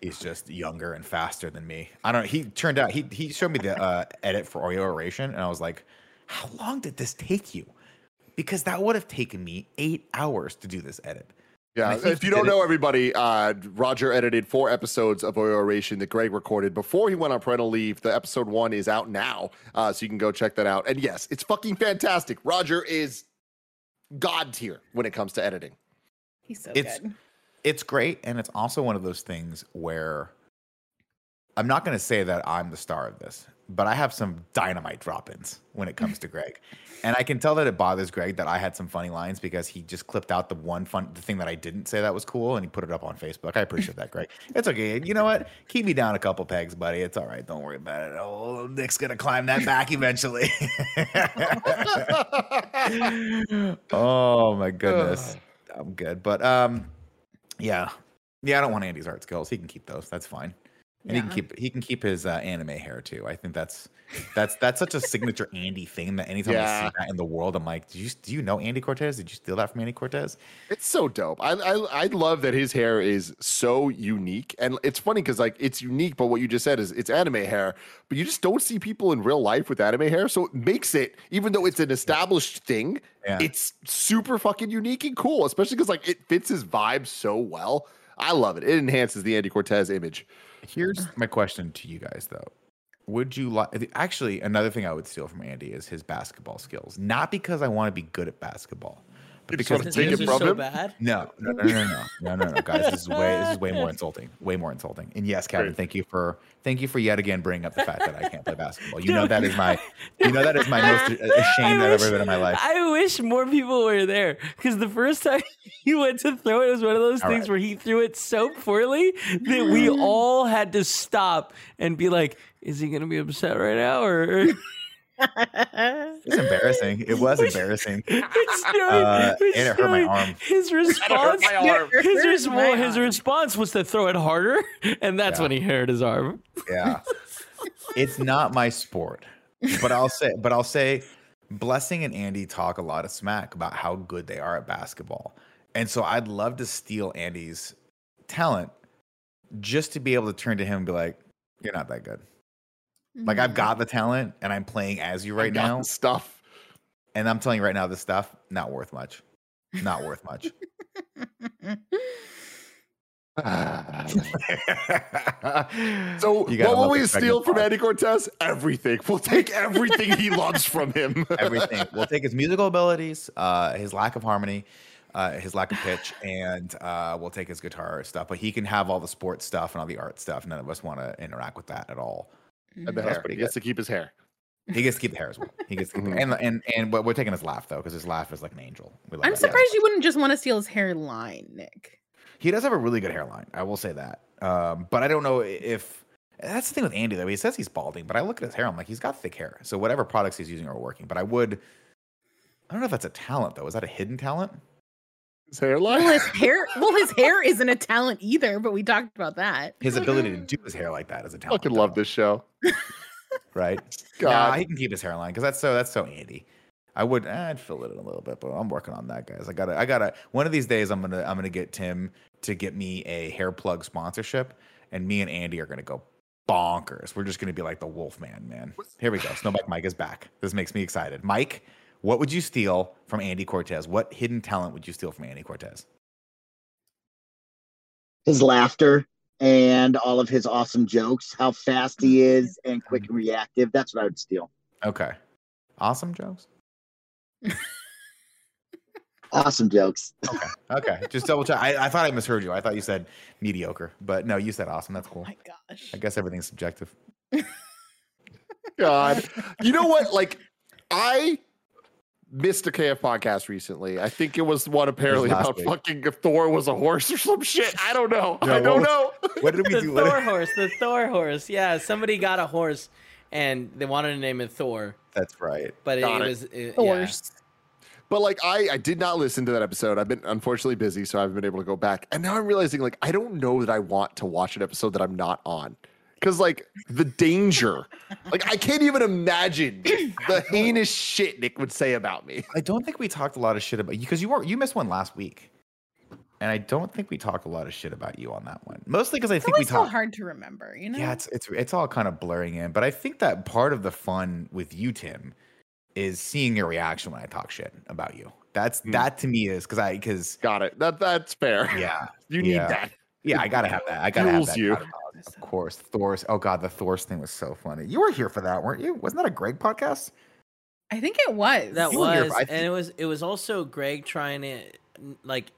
[SPEAKER 1] he's just younger and faster than me. I don't know. He turned out he he showed me the uh, edit for Oreo Oration, and I was like, how long did this take you? Because that would have taken me eight hours to do this edit.
[SPEAKER 3] Yeah, if you don't
[SPEAKER 1] did it-
[SPEAKER 3] know, everybody, uh, Roger edited four episodes of Oreo Oration that Greg recorded before he went on parental leave. The episode one is out now, uh, so you can go check that out. And yes, it's fucking fantastic. Roger is god tier when it comes to editing.
[SPEAKER 2] He's so
[SPEAKER 1] It's-
[SPEAKER 2] good.
[SPEAKER 1] it's great and it's also one of those things where i'm not going to say that i'm the star of this but i have some dynamite drop-ins when it comes to greg. And i can tell that it bothers greg that i had some funny lines because he just clipped out the one fun the thing that i didn't say that was cool and he put it up on facebook. I appreciate that greg. It's okay. You know what? Keep me down a couple pegs buddy. It's all right. Don't worry about it. Oh nick's gonna climb that back eventually. Oh my goodness. I'm good. But um yeah. Yeah i don't want andy's art skills. He can keep those. That's fine and he can keep he can keep his uh, anime hair too i think that's that's that's such a signature andy thing that anytime i see that in the world i'm like do you do you know andy cortez did you steal that from andy cortez
[SPEAKER 3] It's so dope. I, I I love that his hair is so unique, and it's funny because like it's unique, but what you just said is it's anime hair, but you just don't see people in real life with anime hair, so it makes it even though it's an established thing,
[SPEAKER 1] Yeah.
[SPEAKER 3] it's super fucking unique and cool, especially because like it fits his vibe so well. I love it. It enhances the Andy Cortez image.
[SPEAKER 1] Here's my question to you guys though. Would you like actually another thing i would steal from andy is his basketball skills. Not because i want to be good at basketball but
[SPEAKER 3] You just
[SPEAKER 1] because
[SPEAKER 3] wanna
[SPEAKER 4] His
[SPEAKER 3] take
[SPEAKER 4] ears
[SPEAKER 3] it
[SPEAKER 4] are
[SPEAKER 3] from
[SPEAKER 4] so bad.
[SPEAKER 1] No, no, no, no, no, no, no, no, guys. This is way, this is way more insulting. Way more insulting. And yes, Kevin,
[SPEAKER 3] Great.
[SPEAKER 1] thank you for, thank you for yet again bringing up the fact that I can't play basketball. You know that is my, you know that is my most ashamed I've ever been in my life.
[SPEAKER 4] I wish more people were there because the first time he went to throw it, it was one of those
[SPEAKER 1] All
[SPEAKER 4] things
[SPEAKER 1] right.
[SPEAKER 4] where he threw it so poorly that we all had to stop and be like, "Is he going to be upset right now?" Or
[SPEAKER 1] It's embarrassing. It was embarrassing.
[SPEAKER 4] it's
[SPEAKER 1] Uh, and it hurt my arm.
[SPEAKER 4] His response,
[SPEAKER 3] my arm.
[SPEAKER 4] his, res-
[SPEAKER 2] My
[SPEAKER 4] well, his response was to throw it harder, and that's
[SPEAKER 1] Yeah.
[SPEAKER 4] when he hurt his arm.
[SPEAKER 1] Yeah, it's not my sport, but I'll say, but I'll say, Blessing and Andy talk a lot of smack about how good they are at basketball, and so I'd love to steal Andy's talent just to be able to turn to him and be like, "You're not that good." Like I've got the talent and I'm playing as you right now.
[SPEAKER 3] stuff.
[SPEAKER 1] And I'm telling you right now, this stuff, not worth much. Not worth much.
[SPEAKER 3] So
[SPEAKER 1] You
[SPEAKER 3] what will we steal from. Andy Cortez? Everything. We'll take everything he loves from him.
[SPEAKER 1] everything. We'll take his musical abilities, uh, his lack of harmony, uh, his lack of pitch, and uh, we'll take his guitar stuff. But he can have all the sports stuff and all the art stuff. None of us want to interact with that at all.
[SPEAKER 3] And the
[SPEAKER 1] That's
[SPEAKER 3] hair.
[SPEAKER 1] pretty
[SPEAKER 3] He gets to keep his hair.
[SPEAKER 1] He gets to keep the hair as well. He gets to keep the
[SPEAKER 3] Mhm.
[SPEAKER 1] and and and we're taking his laugh though because his laugh is like an angel. We love
[SPEAKER 2] I'm
[SPEAKER 1] that.
[SPEAKER 2] surprised you wouldn't just want to steal his hairline, Nick.
[SPEAKER 1] He does have a really good hairline. I will say that. Um, but I don't know if that's the thing with Andy though. He says he's balding, but I look at his hair. I'm like, he's got thick hair. So whatever products he's using are working. But I would. I don't know if that's a talent though. Is that a hidden talent?
[SPEAKER 3] His hairline.
[SPEAKER 2] Well, his hair. Well, his hair isn't a talent either, but we talked about that.
[SPEAKER 1] His ability to do his hair like that is a talent.
[SPEAKER 3] I Fucking love this show.
[SPEAKER 1] right?
[SPEAKER 3] God.
[SPEAKER 1] Nah, he can keep his hairline because that's so that's so Andy. I would eh, I'd fill it in a little bit, but I'm working on that, guys. I gotta I gotta one of these days I'm gonna I'm gonna get Tim to get me a hair plug sponsorship, and me and Andy are gonna go bonkers. We're just gonna be like the Wolfman, man. Here we go. Snowbike Mike is back. This makes me excited. Mike, what would you steal from Andy Cortez? What hidden talent would you steal from Andy Cortez?
[SPEAKER 5] his laughter and all of his awesome jokes, how fast he mm-hmm. is and quick and reactive. That's what I would steal.
[SPEAKER 1] Okay. Awesome jokes.
[SPEAKER 5] Awesome jokes.
[SPEAKER 1] Okay. Okay. Just double check. I, I thought I misheard you. I thought you said mediocre, but no, you said awesome. That's
[SPEAKER 2] Oh
[SPEAKER 1] cool.
[SPEAKER 2] my gosh.
[SPEAKER 1] I guess everything's subjective.
[SPEAKER 3] God. You know what? Like, I missed a KF podcast recently. I think it was one apparently
[SPEAKER 1] last
[SPEAKER 3] about
[SPEAKER 1] week.
[SPEAKER 3] fucking if Thor was a horse or some shit. I don't know.
[SPEAKER 1] Yeah,
[SPEAKER 3] I don't
[SPEAKER 1] what
[SPEAKER 3] know.
[SPEAKER 1] What did we
[SPEAKER 4] the
[SPEAKER 1] do? What-
[SPEAKER 4] Thor horse, the Thor horse. Yeah, somebody got a horse and they wanted to name it Thor,
[SPEAKER 1] That's right.
[SPEAKER 4] but it,
[SPEAKER 3] Got it.
[SPEAKER 4] was it, yeah.
[SPEAKER 2] Horse.
[SPEAKER 3] But like I, I did not listen to that episode. I've been unfortunately busy, so I haven't been able to go back. And now I'm realizing like I don't know that I want to watch an episode that I'm not on. Cause like the danger. like I can't even imagine the heinous shit Nick would say about me.
[SPEAKER 1] I don't think we talked a lot of shit about you because you were you missed one last week, and I don't think we talked a lot of shit about you on that one. Mostly because I think we
[SPEAKER 2] always so
[SPEAKER 1] talked.
[SPEAKER 2] hard to remember, you know?
[SPEAKER 1] Yeah, it's it's it's all kind of blurring in, but I think that part of the fun with you, Tim, is seeing your reaction when I talk shit about you. That's
[SPEAKER 3] Hmm.
[SPEAKER 1] that to me is because I because
[SPEAKER 3] Got it. That that's fair.
[SPEAKER 1] yeah
[SPEAKER 3] You need
[SPEAKER 1] Yeah.
[SPEAKER 3] that.
[SPEAKER 1] Yeah I gotta have that. I gotta have that.
[SPEAKER 3] you.
[SPEAKER 1] of course, Thor's. Oh god, the Thor's thing was so funny. You were here for that, weren't you? Wasn't that a Greg podcast?
[SPEAKER 2] I think it was.
[SPEAKER 4] That
[SPEAKER 1] You were here
[SPEAKER 4] was,
[SPEAKER 1] for-
[SPEAKER 4] and it was it was also Greg trying to like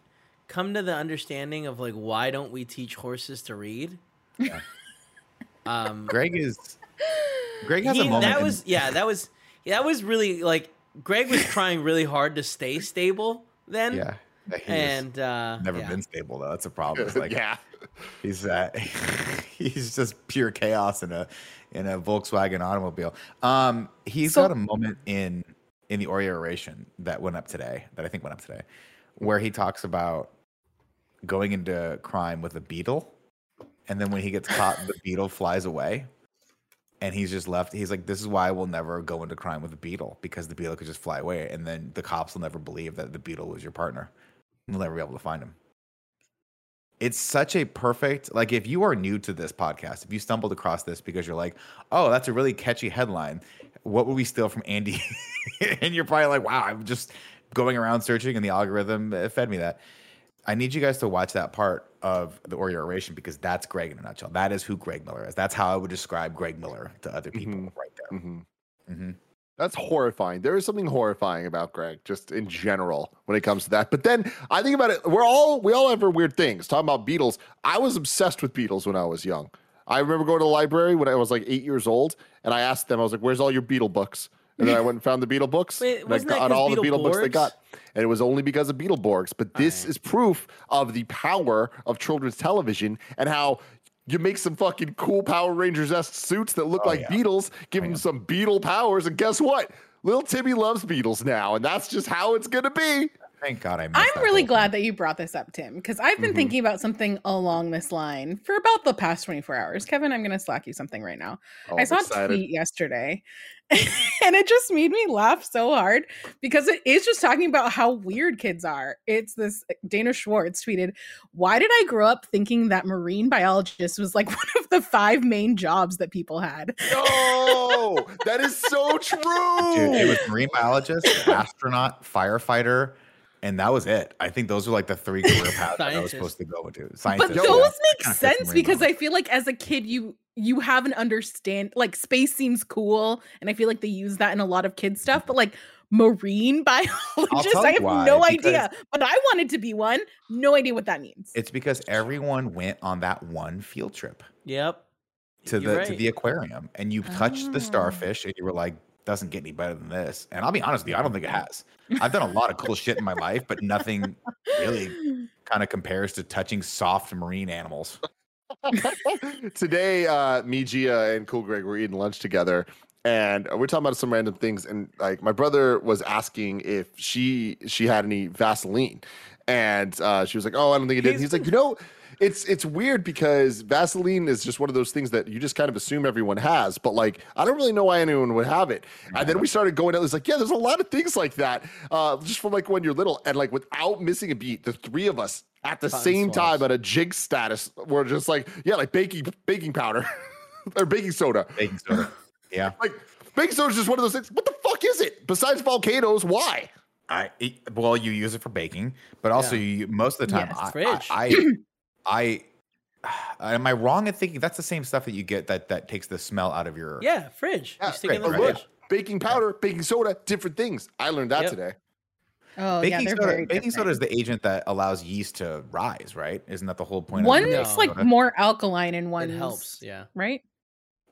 [SPEAKER 4] come to the understanding of like why don't we teach horses to read?
[SPEAKER 1] Yeah.
[SPEAKER 4] Um,
[SPEAKER 1] Greg is. Greg has
[SPEAKER 4] he-
[SPEAKER 1] a moment.
[SPEAKER 4] that
[SPEAKER 1] in-
[SPEAKER 4] was yeah, that was that was really like Greg was trying really hard to stay stable then,
[SPEAKER 1] yeah. That he's
[SPEAKER 4] and uh,
[SPEAKER 1] never
[SPEAKER 4] yeah.
[SPEAKER 1] been stable though. That's a problem. It's like
[SPEAKER 3] yeah.
[SPEAKER 1] He's uh, he's just pure chaos in a in a Volkswagen automobile. Um, he's
[SPEAKER 2] So-
[SPEAKER 1] got a moment in in the Oreo oration that went up today, that I think went up today, where he talks about going into crime with a beetle, and then when he gets caught, the beetle flies away, and he's just left. He's like, "This is why I will never go into crime with a beetle because the beetle could just fly away, and then the cops will never believe that the beetle was your partner. They'll never be able to find him." it's such a perfect like if you are new to this podcast if you stumbled across this because you're like oh that's a really catchy headline what would we steal from andy and you're probably like wow i'm just going around searching and the algorithm uh, fed me that i need you guys to watch that part of the oreo oration because that's greg in a nutshell that is who greg miller is that's how i would describe greg miller to other people
[SPEAKER 3] Mhm.
[SPEAKER 1] right there
[SPEAKER 3] Mhm.
[SPEAKER 1] hmm
[SPEAKER 3] That's horrifying. There is something horrifying about Greg, just in general, when it comes to that. But then I think about it. We're all we all have our weird things. Talking about Beatles, I was obsessed with Beatles when I was young. I remember going to the library when I was like eight years old, and I asked them, I was like, "Where's all your Beatle books?" And then I went and found the Beatle books.
[SPEAKER 4] Wait,
[SPEAKER 3] and I got all the Beatle books they got, and it was only because of Beetleborgs. But this
[SPEAKER 4] Alright.
[SPEAKER 3] is proof of the power of children's television and how. You make some fucking cool Power Rangers esque suits that look
[SPEAKER 1] Oh,
[SPEAKER 3] like
[SPEAKER 1] yeah.
[SPEAKER 3] Beatles, give them
[SPEAKER 1] yeah.
[SPEAKER 3] some Beetle powers, and guess what? Little Timmy loves Beatles now, and that's just how it's gonna be.
[SPEAKER 1] thank god i missed
[SPEAKER 2] I'm
[SPEAKER 1] that
[SPEAKER 2] really glad
[SPEAKER 1] thing.
[SPEAKER 2] that you brought this up, Tim, because I've been
[SPEAKER 3] Mhm.
[SPEAKER 2] thinking about something along this line for about the past 24 hours. Kevin, I'm going to slack you something right now.
[SPEAKER 3] Oh,
[SPEAKER 2] I
[SPEAKER 3] I'm
[SPEAKER 2] saw a tweet yesterday and it just made me laugh so hard because it is just talking about how weird kids are. It's this uh, Dana Schwartz tweeted, Why did I grow up thinking that marine biologist was like one of the five main jobs that people had?
[SPEAKER 3] No, that is so true.
[SPEAKER 1] Dude, it was marine biologist astronaut firefighter and that was it. I think those were like the three career paths that I was supposed to go into.
[SPEAKER 2] But
[SPEAKER 1] Scientist,
[SPEAKER 2] those
[SPEAKER 1] yeah.
[SPEAKER 2] make sense because. I feel like as a kid you you have an understand like space seems cool and I feel like they use that in a lot of kid stuff, but like marine biologist, I have
[SPEAKER 1] why,
[SPEAKER 2] no idea. But I wanted to be one. No idea what that means.
[SPEAKER 1] It's because everyone went on that one field trip
[SPEAKER 4] Yep.
[SPEAKER 1] to
[SPEAKER 4] You're
[SPEAKER 1] the to the aquarium, and you touched the
[SPEAKER 2] Oh.
[SPEAKER 1] starfish, and you were like, "Doesn't get any better than this." And I'll be honest with you, I don't think it has. I've done a lot of cool shit in my life, but nothing really kind of compares to touching soft marine animals.
[SPEAKER 3] Today, uh, me, Gia, and Cool Greg were eating lunch together, and we're talking about some random things. And like, my brother was asking if she she had any Vaseline, and uh, she was like, "Oh, I don't think it did." And he's like, "You know." It's it's weird because Vaseline is just one of those things that you just kind of assume everyone has, but like I don't really know why anyone would have it. And then we started going out. It's like, yeah, there's a lot of things like that, uh, just from like when you're little, and like without missing a beat, the three of us at the
[SPEAKER 4] Cotton
[SPEAKER 3] same
[SPEAKER 4] swabs.
[SPEAKER 3] time at a jig status, we're just like, yeah, like baking baking powder or baking soda.
[SPEAKER 1] Baking soda. Yeah.
[SPEAKER 3] Like baking soda is just one of those things. What the fuck is it? Besides volcanoes, why?
[SPEAKER 1] I it- well, you use it for baking, but also
[SPEAKER 4] Yeah.
[SPEAKER 1] you most of the time,
[SPEAKER 2] Yes,
[SPEAKER 1] I,
[SPEAKER 4] fridge.
[SPEAKER 1] I, I, I, am I wrong in thinking that's the same stuff that you get that that takes the smell out of your?
[SPEAKER 4] Yeah, fridge.
[SPEAKER 3] Yeah,
[SPEAKER 4] you stick it in the
[SPEAKER 1] right.
[SPEAKER 4] fridge.
[SPEAKER 3] look, baking powder, baking soda, different things. I learned that
[SPEAKER 4] Yep.
[SPEAKER 3] today.
[SPEAKER 2] Oh, yeah,
[SPEAKER 1] baking
[SPEAKER 2] they're
[SPEAKER 1] soda.
[SPEAKER 2] very
[SPEAKER 1] Baking soda is the agent that allows yeast to rise, right? Isn't that the whole point?
[SPEAKER 2] One's
[SPEAKER 1] of
[SPEAKER 4] No.
[SPEAKER 2] like
[SPEAKER 1] soda?
[SPEAKER 2] more alkaline and one
[SPEAKER 4] It helps. Yeah.
[SPEAKER 2] right?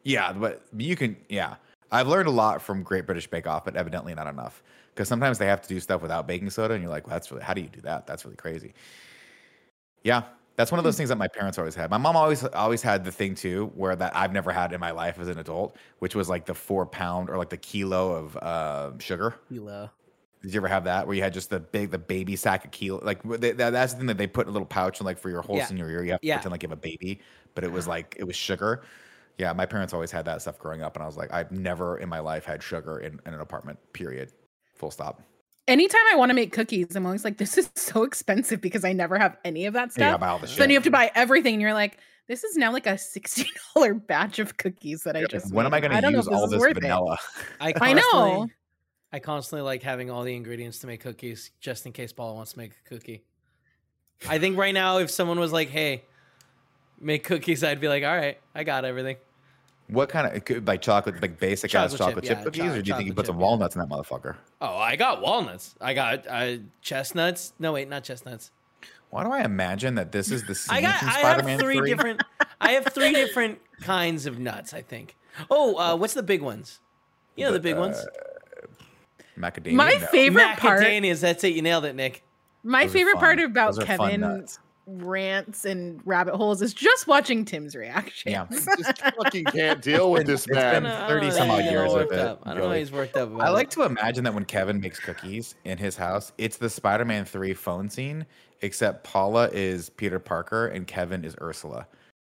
[SPEAKER 1] Yeah, but you can. Yeah, I've learned a lot from Great British Bake Off, but evidently not enough because sometimes they have to do stuff without baking soda, and you're like, well, "That's really how do you do that? That's really crazy." Yeah, that's one of those things that my parents always had. My mom always always had the thing too, where that I've never had in my life as an adult, which was like the four pound or like the kilo of uh, sugar.
[SPEAKER 4] Kilo.
[SPEAKER 1] Did you ever have that where you had just the big the baby sack of kilo? Like they, that, that's the thing that they put in a little pouch and like for your holes
[SPEAKER 4] Yeah.
[SPEAKER 1] in your ear, you have to
[SPEAKER 4] Yeah.
[SPEAKER 1] pretend like you have a baby, but it was like it was sugar. Yeah, my parents always had that stuff growing up, and I was like, I've never in my life had sugar in, in an apartment. Period. Full stop.
[SPEAKER 2] Anytime I want to make cookies, I'm always like, this is so expensive because I never have any of that
[SPEAKER 1] Yeah,
[SPEAKER 2] stuff.
[SPEAKER 1] buy all the
[SPEAKER 2] So then you have to buy everything, and you're like, this is now like a sixty dollar batch of cookies that I just.
[SPEAKER 1] when am I going to use
[SPEAKER 2] if
[SPEAKER 1] all
[SPEAKER 2] is
[SPEAKER 1] this vanilla?
[SPEAKER 4] I,
[SPEAKER 2] I know.
[SPEAKER 4] I constantly like having all the ingredients to make cookies just in case Paula wants to make a cookie. I think right now, if someone was like, "Hey, make cookies," I'd be like, "All right, I got everything."
[SPEAKER 1] What kind of it could- like chocolate, like basic ass
[SPEAKER 4] Chocolate chip,
[SPEAKER 1] chocolate chip,
[SPEAKER 4] yeah,
[SPEAKER 1] cookies,
[SPEAKER 4] cho-
[SPEAKER 1] or do you think you
[SPEAKER 4] chocolate
[SPEAKER 1] put some
[SPEAKER 4] chip, yeah.
[SPEAKER 1] walnuts in that motherfucker?
[SPEAKER 4] Oh, I got walnuts. I got uh, chestnuts. No, wait, not chestnuts.
[SPEAKER 1] Why do I imagine that this is the scene
[SPEAKER 4] I got.
[SPEAKER 1] from
[SPEAKER 4] I have
[SPEAKER 1] Spider-Man
[SPEAKER 4] three
[SPEAKER 1] 3?
[SPEAKER 4] different. I have three different kinds of nuts. I think. Oh, uh, what's the big ones? You know the big ones.
[SPEAKER 1] macadamia.
[SPEAKER 2] My
[SPEAKER 1] no.
[SPEAKER 2] favorite part.
[SPEAKER 4] Macadamias. That's it. You nailed it, Nick.
[SPEAKER 2] My
[SPEAKER 1] Those
[SPEAKER 2] favorite part about
[SPEAKER 1] Those are fun
[SPEAKER 2] Kevin
[SPEAKER 1] nuts.
[SPEAKER 2] Rants and rabbit holes is just watching Tim's reaction.
[SPEAKER 1] Yeah.
[SPEAKER 3] Just fucking can't deal with this
[SPEAKER 1] been-
[SPEAKER 3] man.
[SPEAKER 4] I don't
[SPEAKER 1] 30 some odd years of it,
[SPEAKER 4] up. I don't know why he's worked up.
[SPEAKER 1] I like
[SPEAKER 4] it.
[SPEAKER 1] to imagine that when Kevin makes cookies in his house, it's the Spider-Man 3 phone scene, except Paula is Peter Parker and Kevin is Ursula.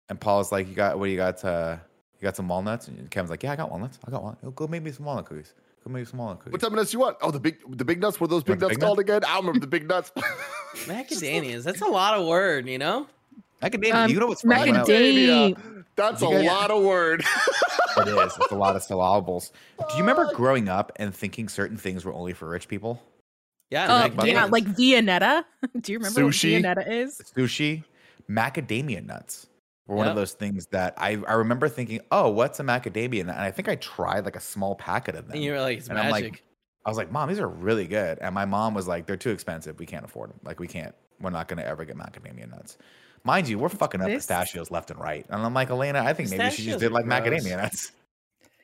[SPEAKER 1] And Paula's like, "You got what? do You got? Uh, you got some walnuts?" And Kevin's like, "Yeah, I got walnuts. I got one. Go make me some walnut cookies. Go make me some walnut cookies."
[SPEAKER 3] What type of nuts you want? Oh, the big the big nuts. Were those big nuts
[SPEAKER 1] big
[SPEAKER 3] called again? I don't remember the big nuts.
[SPEAKER 4] Macadamias. That's a lot of word, you know.
[SPEAKER 1] Macadamia.
[SPEAKER 2] Um,
[SPEAKER 1] you know what's funny?
[SPEAKER 2] macadamia.
[SPEAKER 3] That's a lot of word.
[SPEAKER 1] It is. It's a lot of syllables. Do you remember growing up and thinking certain things were only for rich people?
[SPEAKER 4] Yeah.
[SPEAKER 2] Oh, yeah, like Viennetta. Do you remember
[SPEAKER 3] Sushi.
[SPEAKER 2] what Viennetta is?
[SPEAKER 1] Sushi, macadamia nuts were one of those things that I, I remember thinking, oh, what's a macadamia? And I think I tried like a small packet of them.
[SPEAKER 4] and you were like, "It's
[SPEAKER 1] And I'm like,
[SPEAKER 4] magic."
[SPEAKER 1] I was like, Mom, these are really good. And my mom was like, They're too expensive. We can't afford them. Like, we can't. We're not going to ever get macadamia nuts. Mind you, we're fucking up
[SPEAKER 2] This-
[SPEAKER 1] pistachios left and right. And I'm like, Elena, I think maybe she just did
[SPEAKER 4] are
[SPEAKER 1] like
[SPEAKER 4] gross.
[SPEAKER 1] macadamia nuts.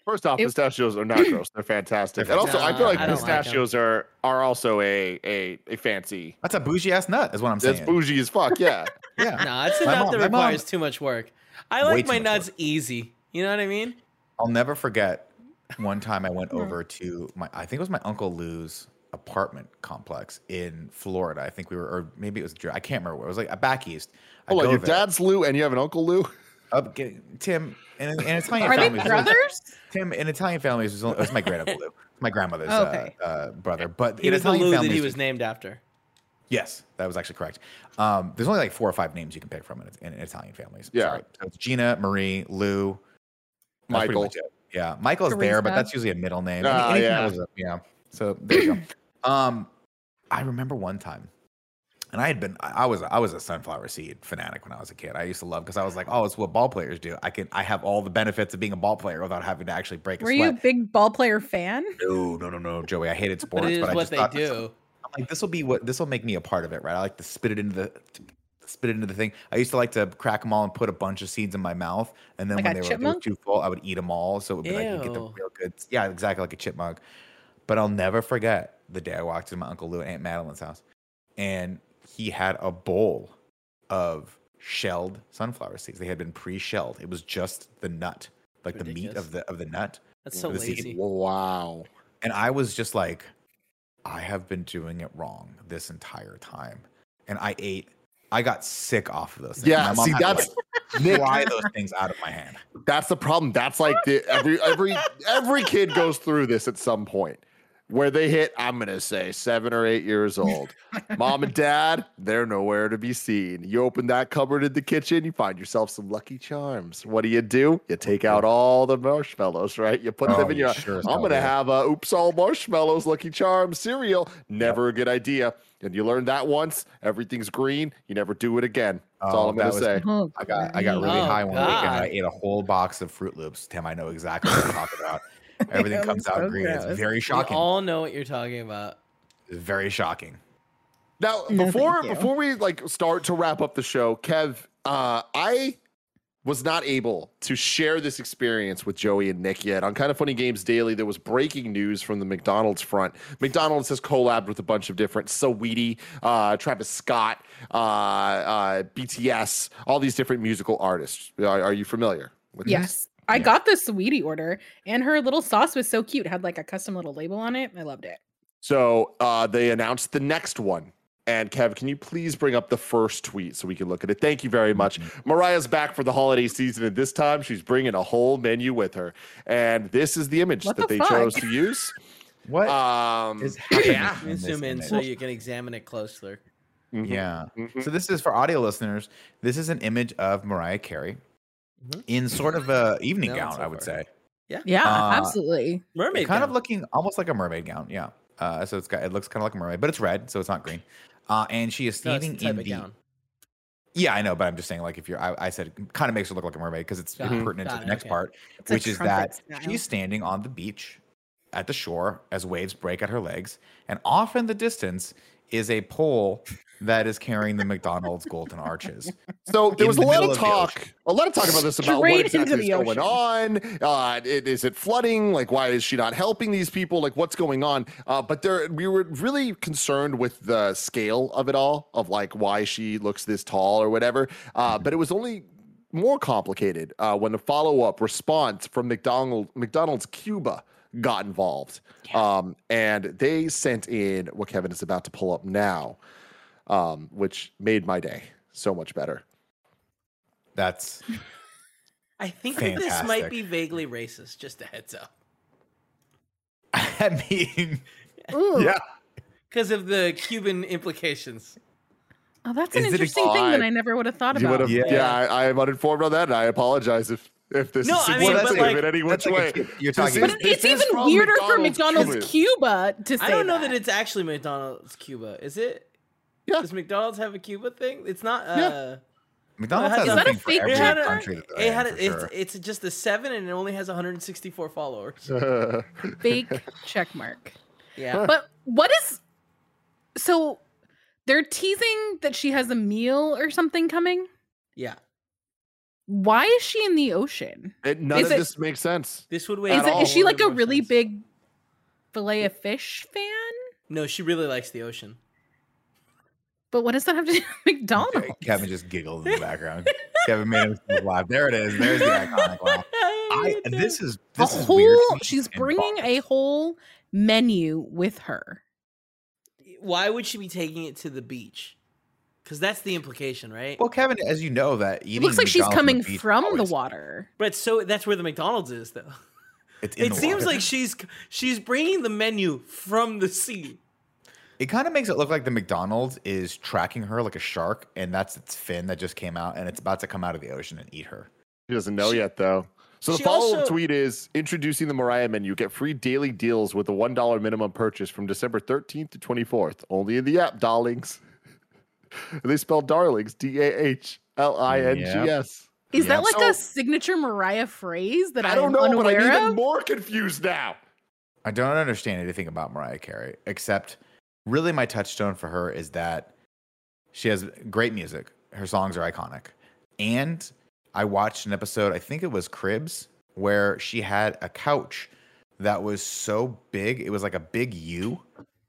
[SPEAKER 3] First off,
[SPEAKER 2] It-
[SPEAKER 3] pistachios are not gross. They're fantastic. And also, I feel like
[SPEAKER 4] I don't like 'em.
[SPEAKER 3] pistachios are are also a a, a fancy.
[SPEAKER 1] That's a bougie ass nut, is what I'm saying.
[SPEAKER 3] That's bougie as fuck. Yeah.
[SPEAKER 1] Yeah.
[SPEAKER 4] No, it's a
[SPEAKER 1] My
[SPEAKER 4] nut
[SPEAKER 1] mom-
[SPEAKER 4] that
[SPEAKER 1] my mom-
[SPEAKER 4] requires too much work. I like my
[SPEAKER 1] much
[SPEAKER 4] nuts easy. You know what I mean?
[SPEAKER 1] I'll never forget one time I went
[SPEAKER 2] Hmm.
[SPEAKER 1] over to my I think it was my uncle Lou's apartment complex in Florida. I think we were or maybe it was I can't remember where. It was like a back east. I
[SPEAKER 3] Hold on, your
[SPEAKER 1] there.
[SPEAKER 3] dad's Lou and you have an uncle Lou.
[SPEAKER 1] Up, get, Tim in, in Italian
[SPEAKER 2] Are they
[SPEAKER 1] families.
[SPEAKER 2] brothers?
[SPEAKER 1] Tim in Italian families was, only- it was my great uncle Lou, my grandmother's
[SPEAKER 2] Okay.
[SPEAKER 1] uh, uh, brother. But
[SPEAKER 4] He
[SPEAKER 1] in
[SPEAKER 4] was the
[SPEAKER 1] Italian
[SPEAKER 4] Lou that he was named after.
[SPEAKER 1] Yes, that was actually correct. Um, there's only like four or five names you can pick from in, in Italian families.
[SPEAKER 3] Yeah.
[SPEAKER 1] Sorry. So it's Gina, Marie, Lou, that's
[SPEAKER 3] Michael.
[SPEAKER 1] much. Yeah, Michael's there, but that's usually a middle name. Anything
[SPEAKER 3] yeah.
[SPEAKER 1] that a- yeah. So there you go. Um, I remember one time, and I had been I I was I was a sunflower seed fanatic when I was a kid. I used to love because I was like, oh, it's what ball players do. I can I have all the benefits of being a ball player without having to actually break a
[SPEAKER 2] Were you a big ball player fan?
[SPEAKER 1] No, no, no, no, Joey. I hated sports,
[SPEAKER 4] But
[SPEAKER 1] but I
[SPEAKER 4] what
[SPEAKER 1] just
[SPEAKER 4] they
[SPEAKER 1] thought this-
[SPEAKER 4] do.
[SPEAKER 1] I'm like, this will be what this will make me a part of it, right? I like to spit it into the spit it into the thing. I used to like to crack them all and put a bunch of seeds in my mouth, and then
[SPEAKER 2] Like
[SPEAKER 1] when they were, they were too full, I would eat them all. So it would be like you get the real good. Yeah, exactly like a chipmunk. But I'll never forget the day I walked into my uncle Lou and Aunt Madeline's house, and he had a bowl of shelled sunflower seeds. They had been pre-shelled. It was just the nut, like the meat of the of the nut.
[SPEAKER 4] That's so
[SPEAKER 1] The seed.
[SPEAKER 4] lazy.
[SPEAKER 3] Wow.
[SPEAKER 1] And I was just like, I have been doing it wrong this entire time. And I ate, I got sick off of those things.
[SPEAKER 3] Yeah, see, that's
[SPEAKER 1] like, those things out of my hand.
[SPEAKER 3] That's the problem. That's like the, every every every kid goes through this at some point where they hit. I'm gonna say seven or eight years old. Mom and dad, they're nowhere to be seen. You open that cupboard in the kitchen, you find yourself some Lucky Charms. What do you do? You take out all the marshmallows, right? You put
[SPEAKER 1] Oh,
[SPEAKER 3] them in
[SPEAKER 1] you
[SPEAKER 3] your.
[SPEAKER 1] sure
[SPEAKER 3] I'm gonna have a oops all marshmallows Lucky Charms cereal. Never a good idea. And you learn that once, everything's green. You never do it again. That's all
[SPEAKER 1] Oh,
[SPEAKER 3] I'm gonna
[SPEAKER 1] was-
[SPEAKER 3] say.
[SPEAKER 2] Oh,
[SPEAKER 1] I got I got really
[SPEAKER 4] Oh,
[SPEAKER 1] high one weekend. and oh,
[SPEAKER 4] I
[SPEAKER 1] ate a whole box of Froot Loops. Tim, I know exactly what you're talking about. Everything
[SPEAKER 2] That
[SPEAKER 1] comes out
[SPEAKER 2] so
[SPEAKER 1] green. It's
[SPEAKER 2] gross.
[SPEAKER 1] very
[SPEAKER 4] We
[SPEAKER 1] shocking.
[SPEAKER 4] all know what you're talking about.
[SPEAKER 1] It's very shocking.
[SPEAKER 3] Now,
[SPEAKER 2] No,
[SPEAKER 3] before before we like start to wrap up the show, Kev, uh, I was not able to share this experience with Joey and Nick yet. On Kinda Funny Games Daily, there was breaking news from the McDonald's front. McDonald's has collabed with a bunch of different Saweetie, uh, Travis Scott, uh, uh, BTS, all these different musical artists. Are, are you familiar with this?
[SPEAKER 2] Yes. I
[SPEAKER 1] Yeah.
[SPEAKER 2] got the Saweetie order and her little sauce was so cute. It had like a custom little label on it. I loved it.
[SPEAKER 3] So uh, they announced the next one. And Kev, can you please bring up the first tweet so we can look at it? Thank you very much. Mariah's back for the holiday season, and this time she's bringing a whole menu with her. And this is the image
[SPEAKER 2] What
[SPEAKER 3] that
[SPEAKER 2] the
[SPEAKER 3] they chose to use.
[SPEAKER 1] What
[SPEAKER 3] Um,
[SPEAKER 1] is happening?
[SPEAKER 3] yeah.
[SPEAKER 1] in
[SPEAKER 4] zoom in
[SPEAKER 1] image?
[SPEAKER 4] so you can examine it closer.
[SPEAKER 3] Mhm.
[SPEAKER 1] Yeah.
[SPEAKER 3] Mhm.
[SPEAKER 1] So this is for audio listeners. This is an image of Mariah Carey
[SPEAKER 4] Mhm.
[SPEAKER 1] in sort of a evening
[SPEAKER 4] No,
[SPEAKER 1] gown,
[SPEAKER 4] so
[SPEAKER 1] I would
[SPEAKER 4] far.
[SPEAKER 1] say.
[SPEAKER 2] Yeah,
[SPEAKER 1] Uh,
[SPEAKER 2] absolutely.
[SPEAKER 4] Mermaid.
[SPEAKER 1] kind of looking almost like a mermaid gown. Yeah. Uh, so it's got it looks kind of like a mermaid, but it's red, so it's not green. Uh, and she is standing
[SPEAKER 4] the type
[SPEAKER 1] in the.
[SPEAKER 4] gown.
[SPEAKER 1] Yeah, I know, but I'm just saying, like, if you're, I, I said, kind of makes her look like a mermaid because it's
[SPEAKER 4] Got it,
[SPEAKER 1] pertinent
[SPEAKER 4] got
[SPEAKER 1] to
[SPEAKER 4] it,
[SPEAKER 1] the next
[SPEAKER 4] okay.
[SPEAKER 1] part,
[SPEAKER 2] It's
[SPEAKER 1] which is that
[SPEAKER 2] style.
[SPEAKER 1] she's standing on the beach at the shore as waves break at her legs, and off in the distance is a pole that is carrying the McDonald's golden arches.
[SPEAKER 3] So there
[SPEAKER 1] In
[SPEAKER 3] was a lot of
[SPEAKER 1] of
[SPEAKER 3] talk,
[SPEAKER 1] ocean.
[SPEAKER 3] a lot of talk about this about
[SPEAKER 2] Straight
[SPEAKER 3] what exactly is
[SPEAKER 2] the
[SPEAKER 3] going on. Uh, it, is it flooding? Like, why is she not helping these people? Like, what's going on? Uh, but there, we were really concerned with the scale of it all, of like why she looks this tall or whatever. Uh, but it was only more complicated uh, when the follow-up response from McDonald McDonald's Cuba got involved, um, and they sent in what Kevin is about to pull up now, um, which made my day so much better.
[SPEAKER 1] That's
[SPEAKER 4] I think that this might be vaguely racist. Just a heads up,
[SPEAKER 1] I mean,
[SPEAKER 2] Ooh.
[SPEAKER 1] yeah.
[SPEAKER 4] because of the Cuban implications.
[SPEAKER 2] Oh, that's an
[SPEAKER 1] Is it a-
[SPEAKER 2] interesting thing that
[SPEAKER 3] I-
[SPEAKER 2] I never would have thought
[SPEAKER 3] You
[SPEAKER 2] about.
[SPEAKER 3] have,
[SPEAKER 1] Yeah.
[SPEAKER 3] yeah, I, I am uninformed on that, and I apologize if if this
[SPEAKER 4] No,
[SPEAKER 3] is
[SPEAKER 4] I mean,
[SPEAKER 3] insensitive
[SPEAKER 4] but like-
[SPEAKER 3] in any which
[SPEAKER 1] That's like
[SPEAKER 3] way.
[SPEAKER 1] You're talking-
[SPEAKER 3] is-
[SPEAKER 2] But
[SPEAKER 3] this
[SPEAKER 2] it's even
[SPEAKER 3] from
[SPEAKER 2] weirder for McDonald's
[SPEAKER 3] Cuba.
[SPEAKER 2] Cuba to say
[SPEAKER 4] I don't know
[SPEAKER 2] that.
[SPEAKER 4] that it's actually McDonald's Cuba. Is it?
[SPEAKER 3] Yeah.
[SPEAKER 4] Does McDonald's have a Cuba thing? It's not.
[SPEAKER 3] Yeah.
[SPEAKER 4] Uh,
[SPEAKER 1] McDonald's
[SPEAKER 4] Is
[SPEAKER 1] has
[SPEAKER 4] that
[SPEAKER 1] a
[SPEAKER 2] a
[SPEAKER 1] thing for
[SPEAKER 2] fake
[SPEAKER 1] every
[SPEAKER 4] it had a,
[SPEAKER 1] country that
[SPEAKER 4] it had a,
[SPEAKER 1] for
[SPEAKER 4] it's,
[SPEAKER 1] sure.
[SPEAKER 4] it's just a seven and it only has 164 followers.
[SPEAKER 2] Fake check mark.
[SPEAKER 4] Yeah.
[SPEAKER 2] But what is so they're teasing that she has a meal or something coming?
[SPEAKER 4] yeah.
[SPEAKER 2] Why is she in the ocean?
[SPEAKER 3] It- none
[SPEAKER 2] Is
[SPEAKER 3] of
[SPEAKER 2] it-
[SPEAKER 3] this makes sense.
[SPEAKER 4] This would wait.
[SPEAKER 2] Is,
[SPEAKER 3] At
[SPEAKER 2] it,
[SPEAKER 3] all.
[SPEAKER 2] is she like a really
[SPEAKER 4] sense.
[SPEAKER 2] big fillet of fish fan?
[SPEAKER 4] No, she really likes the ocean.
[SPEAKER 2] But what does that have to do with McDonald's?
[SPEAKER 1] Kevin just giggled in the background. Kevin made himself laugh. There it is. There's the iconic laugh. Oh, I, this is
[SPEAKER 2] a
[SPEAKER 1] this is
[SPEAKER 2] whole
[SPEAKER 1] weird
[SPEAKER 2] she's
[SPEAKER 1] and
[SPEAKER 2] bringing a whole menu with her.
[SPEAKER 4] Why would she be taking it to the beach? Because that's the implication, right?
[SPEAKER 1] Well, Kevin, as you know, that
[SPEAKER 2] It
[SPEAKER 1] eating
[SPEAKER 2] looks like she's
[SPEAKER 1] McDonald's on the
[SPEAKER 2] coming
[SPEAKER 1] beach
[SPEAKER 2] from the water.
[SPEAKER 4] but so that's where the McDonald's is, though.
[SPEAKER 1] It's in
[SPEAKER 4] It
[SPEAKER 1] the
[SPEAKER 4] seems
[SPEAKER 1] water.
[SPEAKER 4] like she's she's bringing the menu from the sea.
[SPEAKER 1] it kind of makes it look like the McDonald's is tracking her like a shark, and that's its fin that just came out, and it's about to come out of the ocean and eat her.
[SPEAKER 3] He doesn't know
[SPEAKER 4] She-
[SPEAKER 3] yet, though. So the follow-up
[SPEAKER 4] also-
[SPEAKER 3] tweet is introducing the Mariah menu. Get free daily deals with a one dollar minimum purchase from December 13th to 24th. Only in the app, darlings. they spell darlings D A H L I N G S.
[SPEAKER 2] Is
[SPEAKER 1] Yeah.
[SPEAKER 2] that like
[SPEAKER 3] So-
[SPEAKER 2] a signature Mariah phrase that
[SPEAKER 3] I
[SPEAKER 2] I'm
[SPEAKER 3] don't know, but I'm
[SPEAKER 2] unaware
[SPEAKER 3] even
[SPEAKER 2] of?
[SPEAKER 3] more confused now.
[SPEAKER 1] I don't understand anything about Mariah Carey, except really my touchstone for her is that she has great music. Her songs are iconic. And I watched an episode, I think it was Cribs, where she had a couch that was so big, it was like a big U,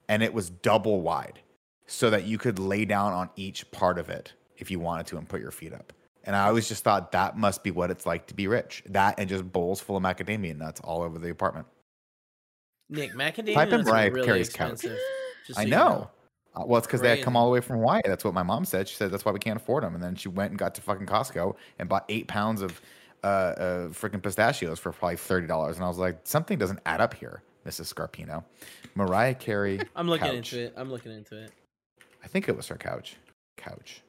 [SPEAKER 1] and it was double wide so that you could lay down on each part of it if you wanted to and put your feet up. And I always just thought that must be what it's like to be rich. That and just bowls full of macadamia nuts all over the apartment.
[SPEAKER 4] Nick macadamia
[SPEAKER 1] Type
[SPEAKER 4] nuts are
[SPEAKER 1] Mariah
[SPEAKER 4] really
[SPEAKER 1] Carey's couch.
[SPEAKER 4] expensive. just
[SPEAKER 1] I
[SPEAKER 4] so you
[SPEAKER 1] know. Uh, well, it's because they had come all the way from Hawaii. That's what my mom said. She said that's why we can't afford them. And then she went and got to fucking Costco and bought eight pounds of uh, uh, freaking pistachios for probably thirty dollars. And I was like, something doesn't add up here, Mrs. Scarpino. Mariah Carey.
[SPEAKER 4] I'm looking
[SPEAKER 1] couch.
[SPEAKER 4] into it. I'm looking into it.
[SPEAKER 1] I think it was her couch. Couch.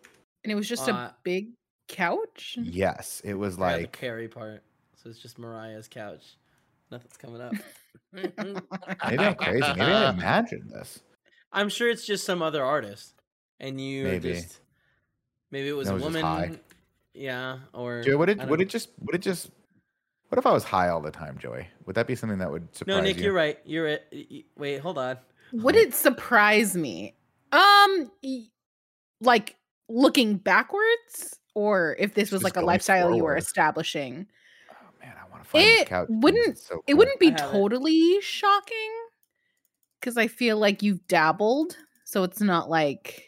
[SPEAKER 2] And it was just
[SPEAKER 4] Uh,
[SPEAKER 2] a big couch.
[SPEAKER 1] Yes, it was
[SPEAKER 4] I got the
[SPEAKER 1] like
[SPEAKER 4] Carey part. So it's just Mariah's couch. Nothing's coming up.
[SPEAKER 1] maybe I'm crazy. Maybe I imagined this.
[SPEAKER 4] I'm sure it's just some other artist, and you
[SPEAKER 1] Maybe.
[SPEAKER 4] just maybe it was
[SPEAKER 1] That
[SPEAKER 4] a
[SPEAKER 1] was just
[SPEAKER 4] woman. Yeah, or
[SPEAKER 1] Joey, would it would
[SPEAKER 4] don't-
[SPEAKER 1] it just would it just what if I was high all the time, Joey? Would that be something that would surprise you?
[SPEAKER 4] No, Nick,
[SPEAKER 1] you?
[SPEAKER 4] you're right. You're it. y- y- Wait, hold on.
[SPEAKER 2] Would it surprise me? Um, like looking backwards, or if this was
[SPEAKER 1] Just
[SPEAKER 2] like a
[SPEAKER 1] going
[SPEAKER 2] lifestyle you were establishing,
[SPEAKER 1] Oh man, I want to find this
[SPEAKER 2] It
[SPEAKER 1] couch. This
[SPEAKER 2] wouldn't-
[SPEAKER 1] is so
[SPEAKER 2] it wouldn't be
[SPEAKER 4] I it.
[SPEAKER 2] totally shocking because I feel like you've dabbled, so it's not like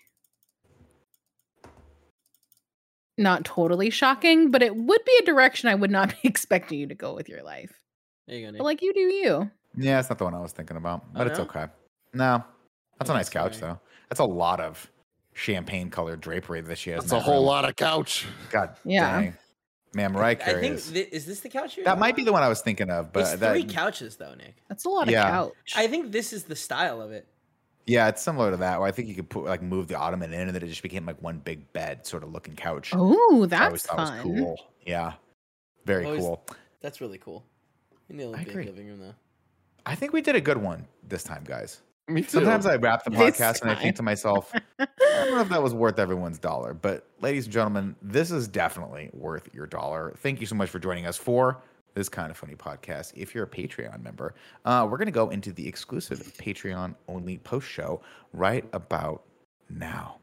[SPEAKER 2] not totally shocking, but it would be a direction I would not be expecting you to go with your life.
[SPEAKER 4] There you go, Nick.
[SPEAKER 2] But like you do you.
[SPEAKER 1] Yeah, it's not the one I was thinking about,
[SPEAKER 4] Oh,
[SPEAKER 1] but it's
[SPEAKER 4] no?
[SPEAKER 1] okay. No, that's a
[SPEAKER 4] Oh,
[SPEAKER 1] nice couch
[SPEAKER 4] sorry.
[SPEAKER 1] though. That's a lot of champagne colored drapery that she has.
[SPEAKER 3] That's a whole
[SPEAKER 1] room.
[SPEAKER 3] lot of couch.
[SPEAKER 1] God,
[SPEAKER 2] Yeah.
[SPEAKER 1] dang. man, Mariah
[SPEAKER 4] I think
[SPEAKER 1] is.
[SPEAKER 4] thi- is this the couch? You're
[SPEAKER 1] that might be the one I was thinking of, but
[SPEAKER 4] it's
[SPEAKER 1] that,
[SPEAKER 4] three couches though, Nick.
[SPEAKER 2] That's a lot
[SPEAKER 1] Yeah.
[SPEAKER 2] of couch.
[SPEAKER 4] I think this is the style of it.
[SPEAKER 1] yeah, it's similar to that. Where I think you could put like move the ottoman in, and then it just became like one big bed sort of looking couch.
[SPEAKER 2] oh,
[SPEAKER 1] which
[SPEAKER 2] that's
[SPEAKER 1] thought was
[SPEAKER 2] fun.
[SPEAKER 1] cool. Yeah, very
[SPEAKER 4] Always-
[SPEAKER 1] cool.
[SPEAKER 4] That's really cool. In the
[SPEAKER 1] I
[SPEAKER 4] Olympic
[SPEAKER 1] agree.
[SPEAKER 4] living room though.
[SPEAKER 1] I think we did a good one this time, guys.
[SPEAKER 3] Me too.
[SPEAKER 1] Sometimes I wrap the podcast and I think to myself, I don't know if that was worth everyone's dollar, but ladies and gentlemen, this is definitely worth your dollar. Thank you so much for joining us for this kinda funny podcast. If you're a Patreon member, uh, we're going to go into the exclusive Patreon only post show right about now.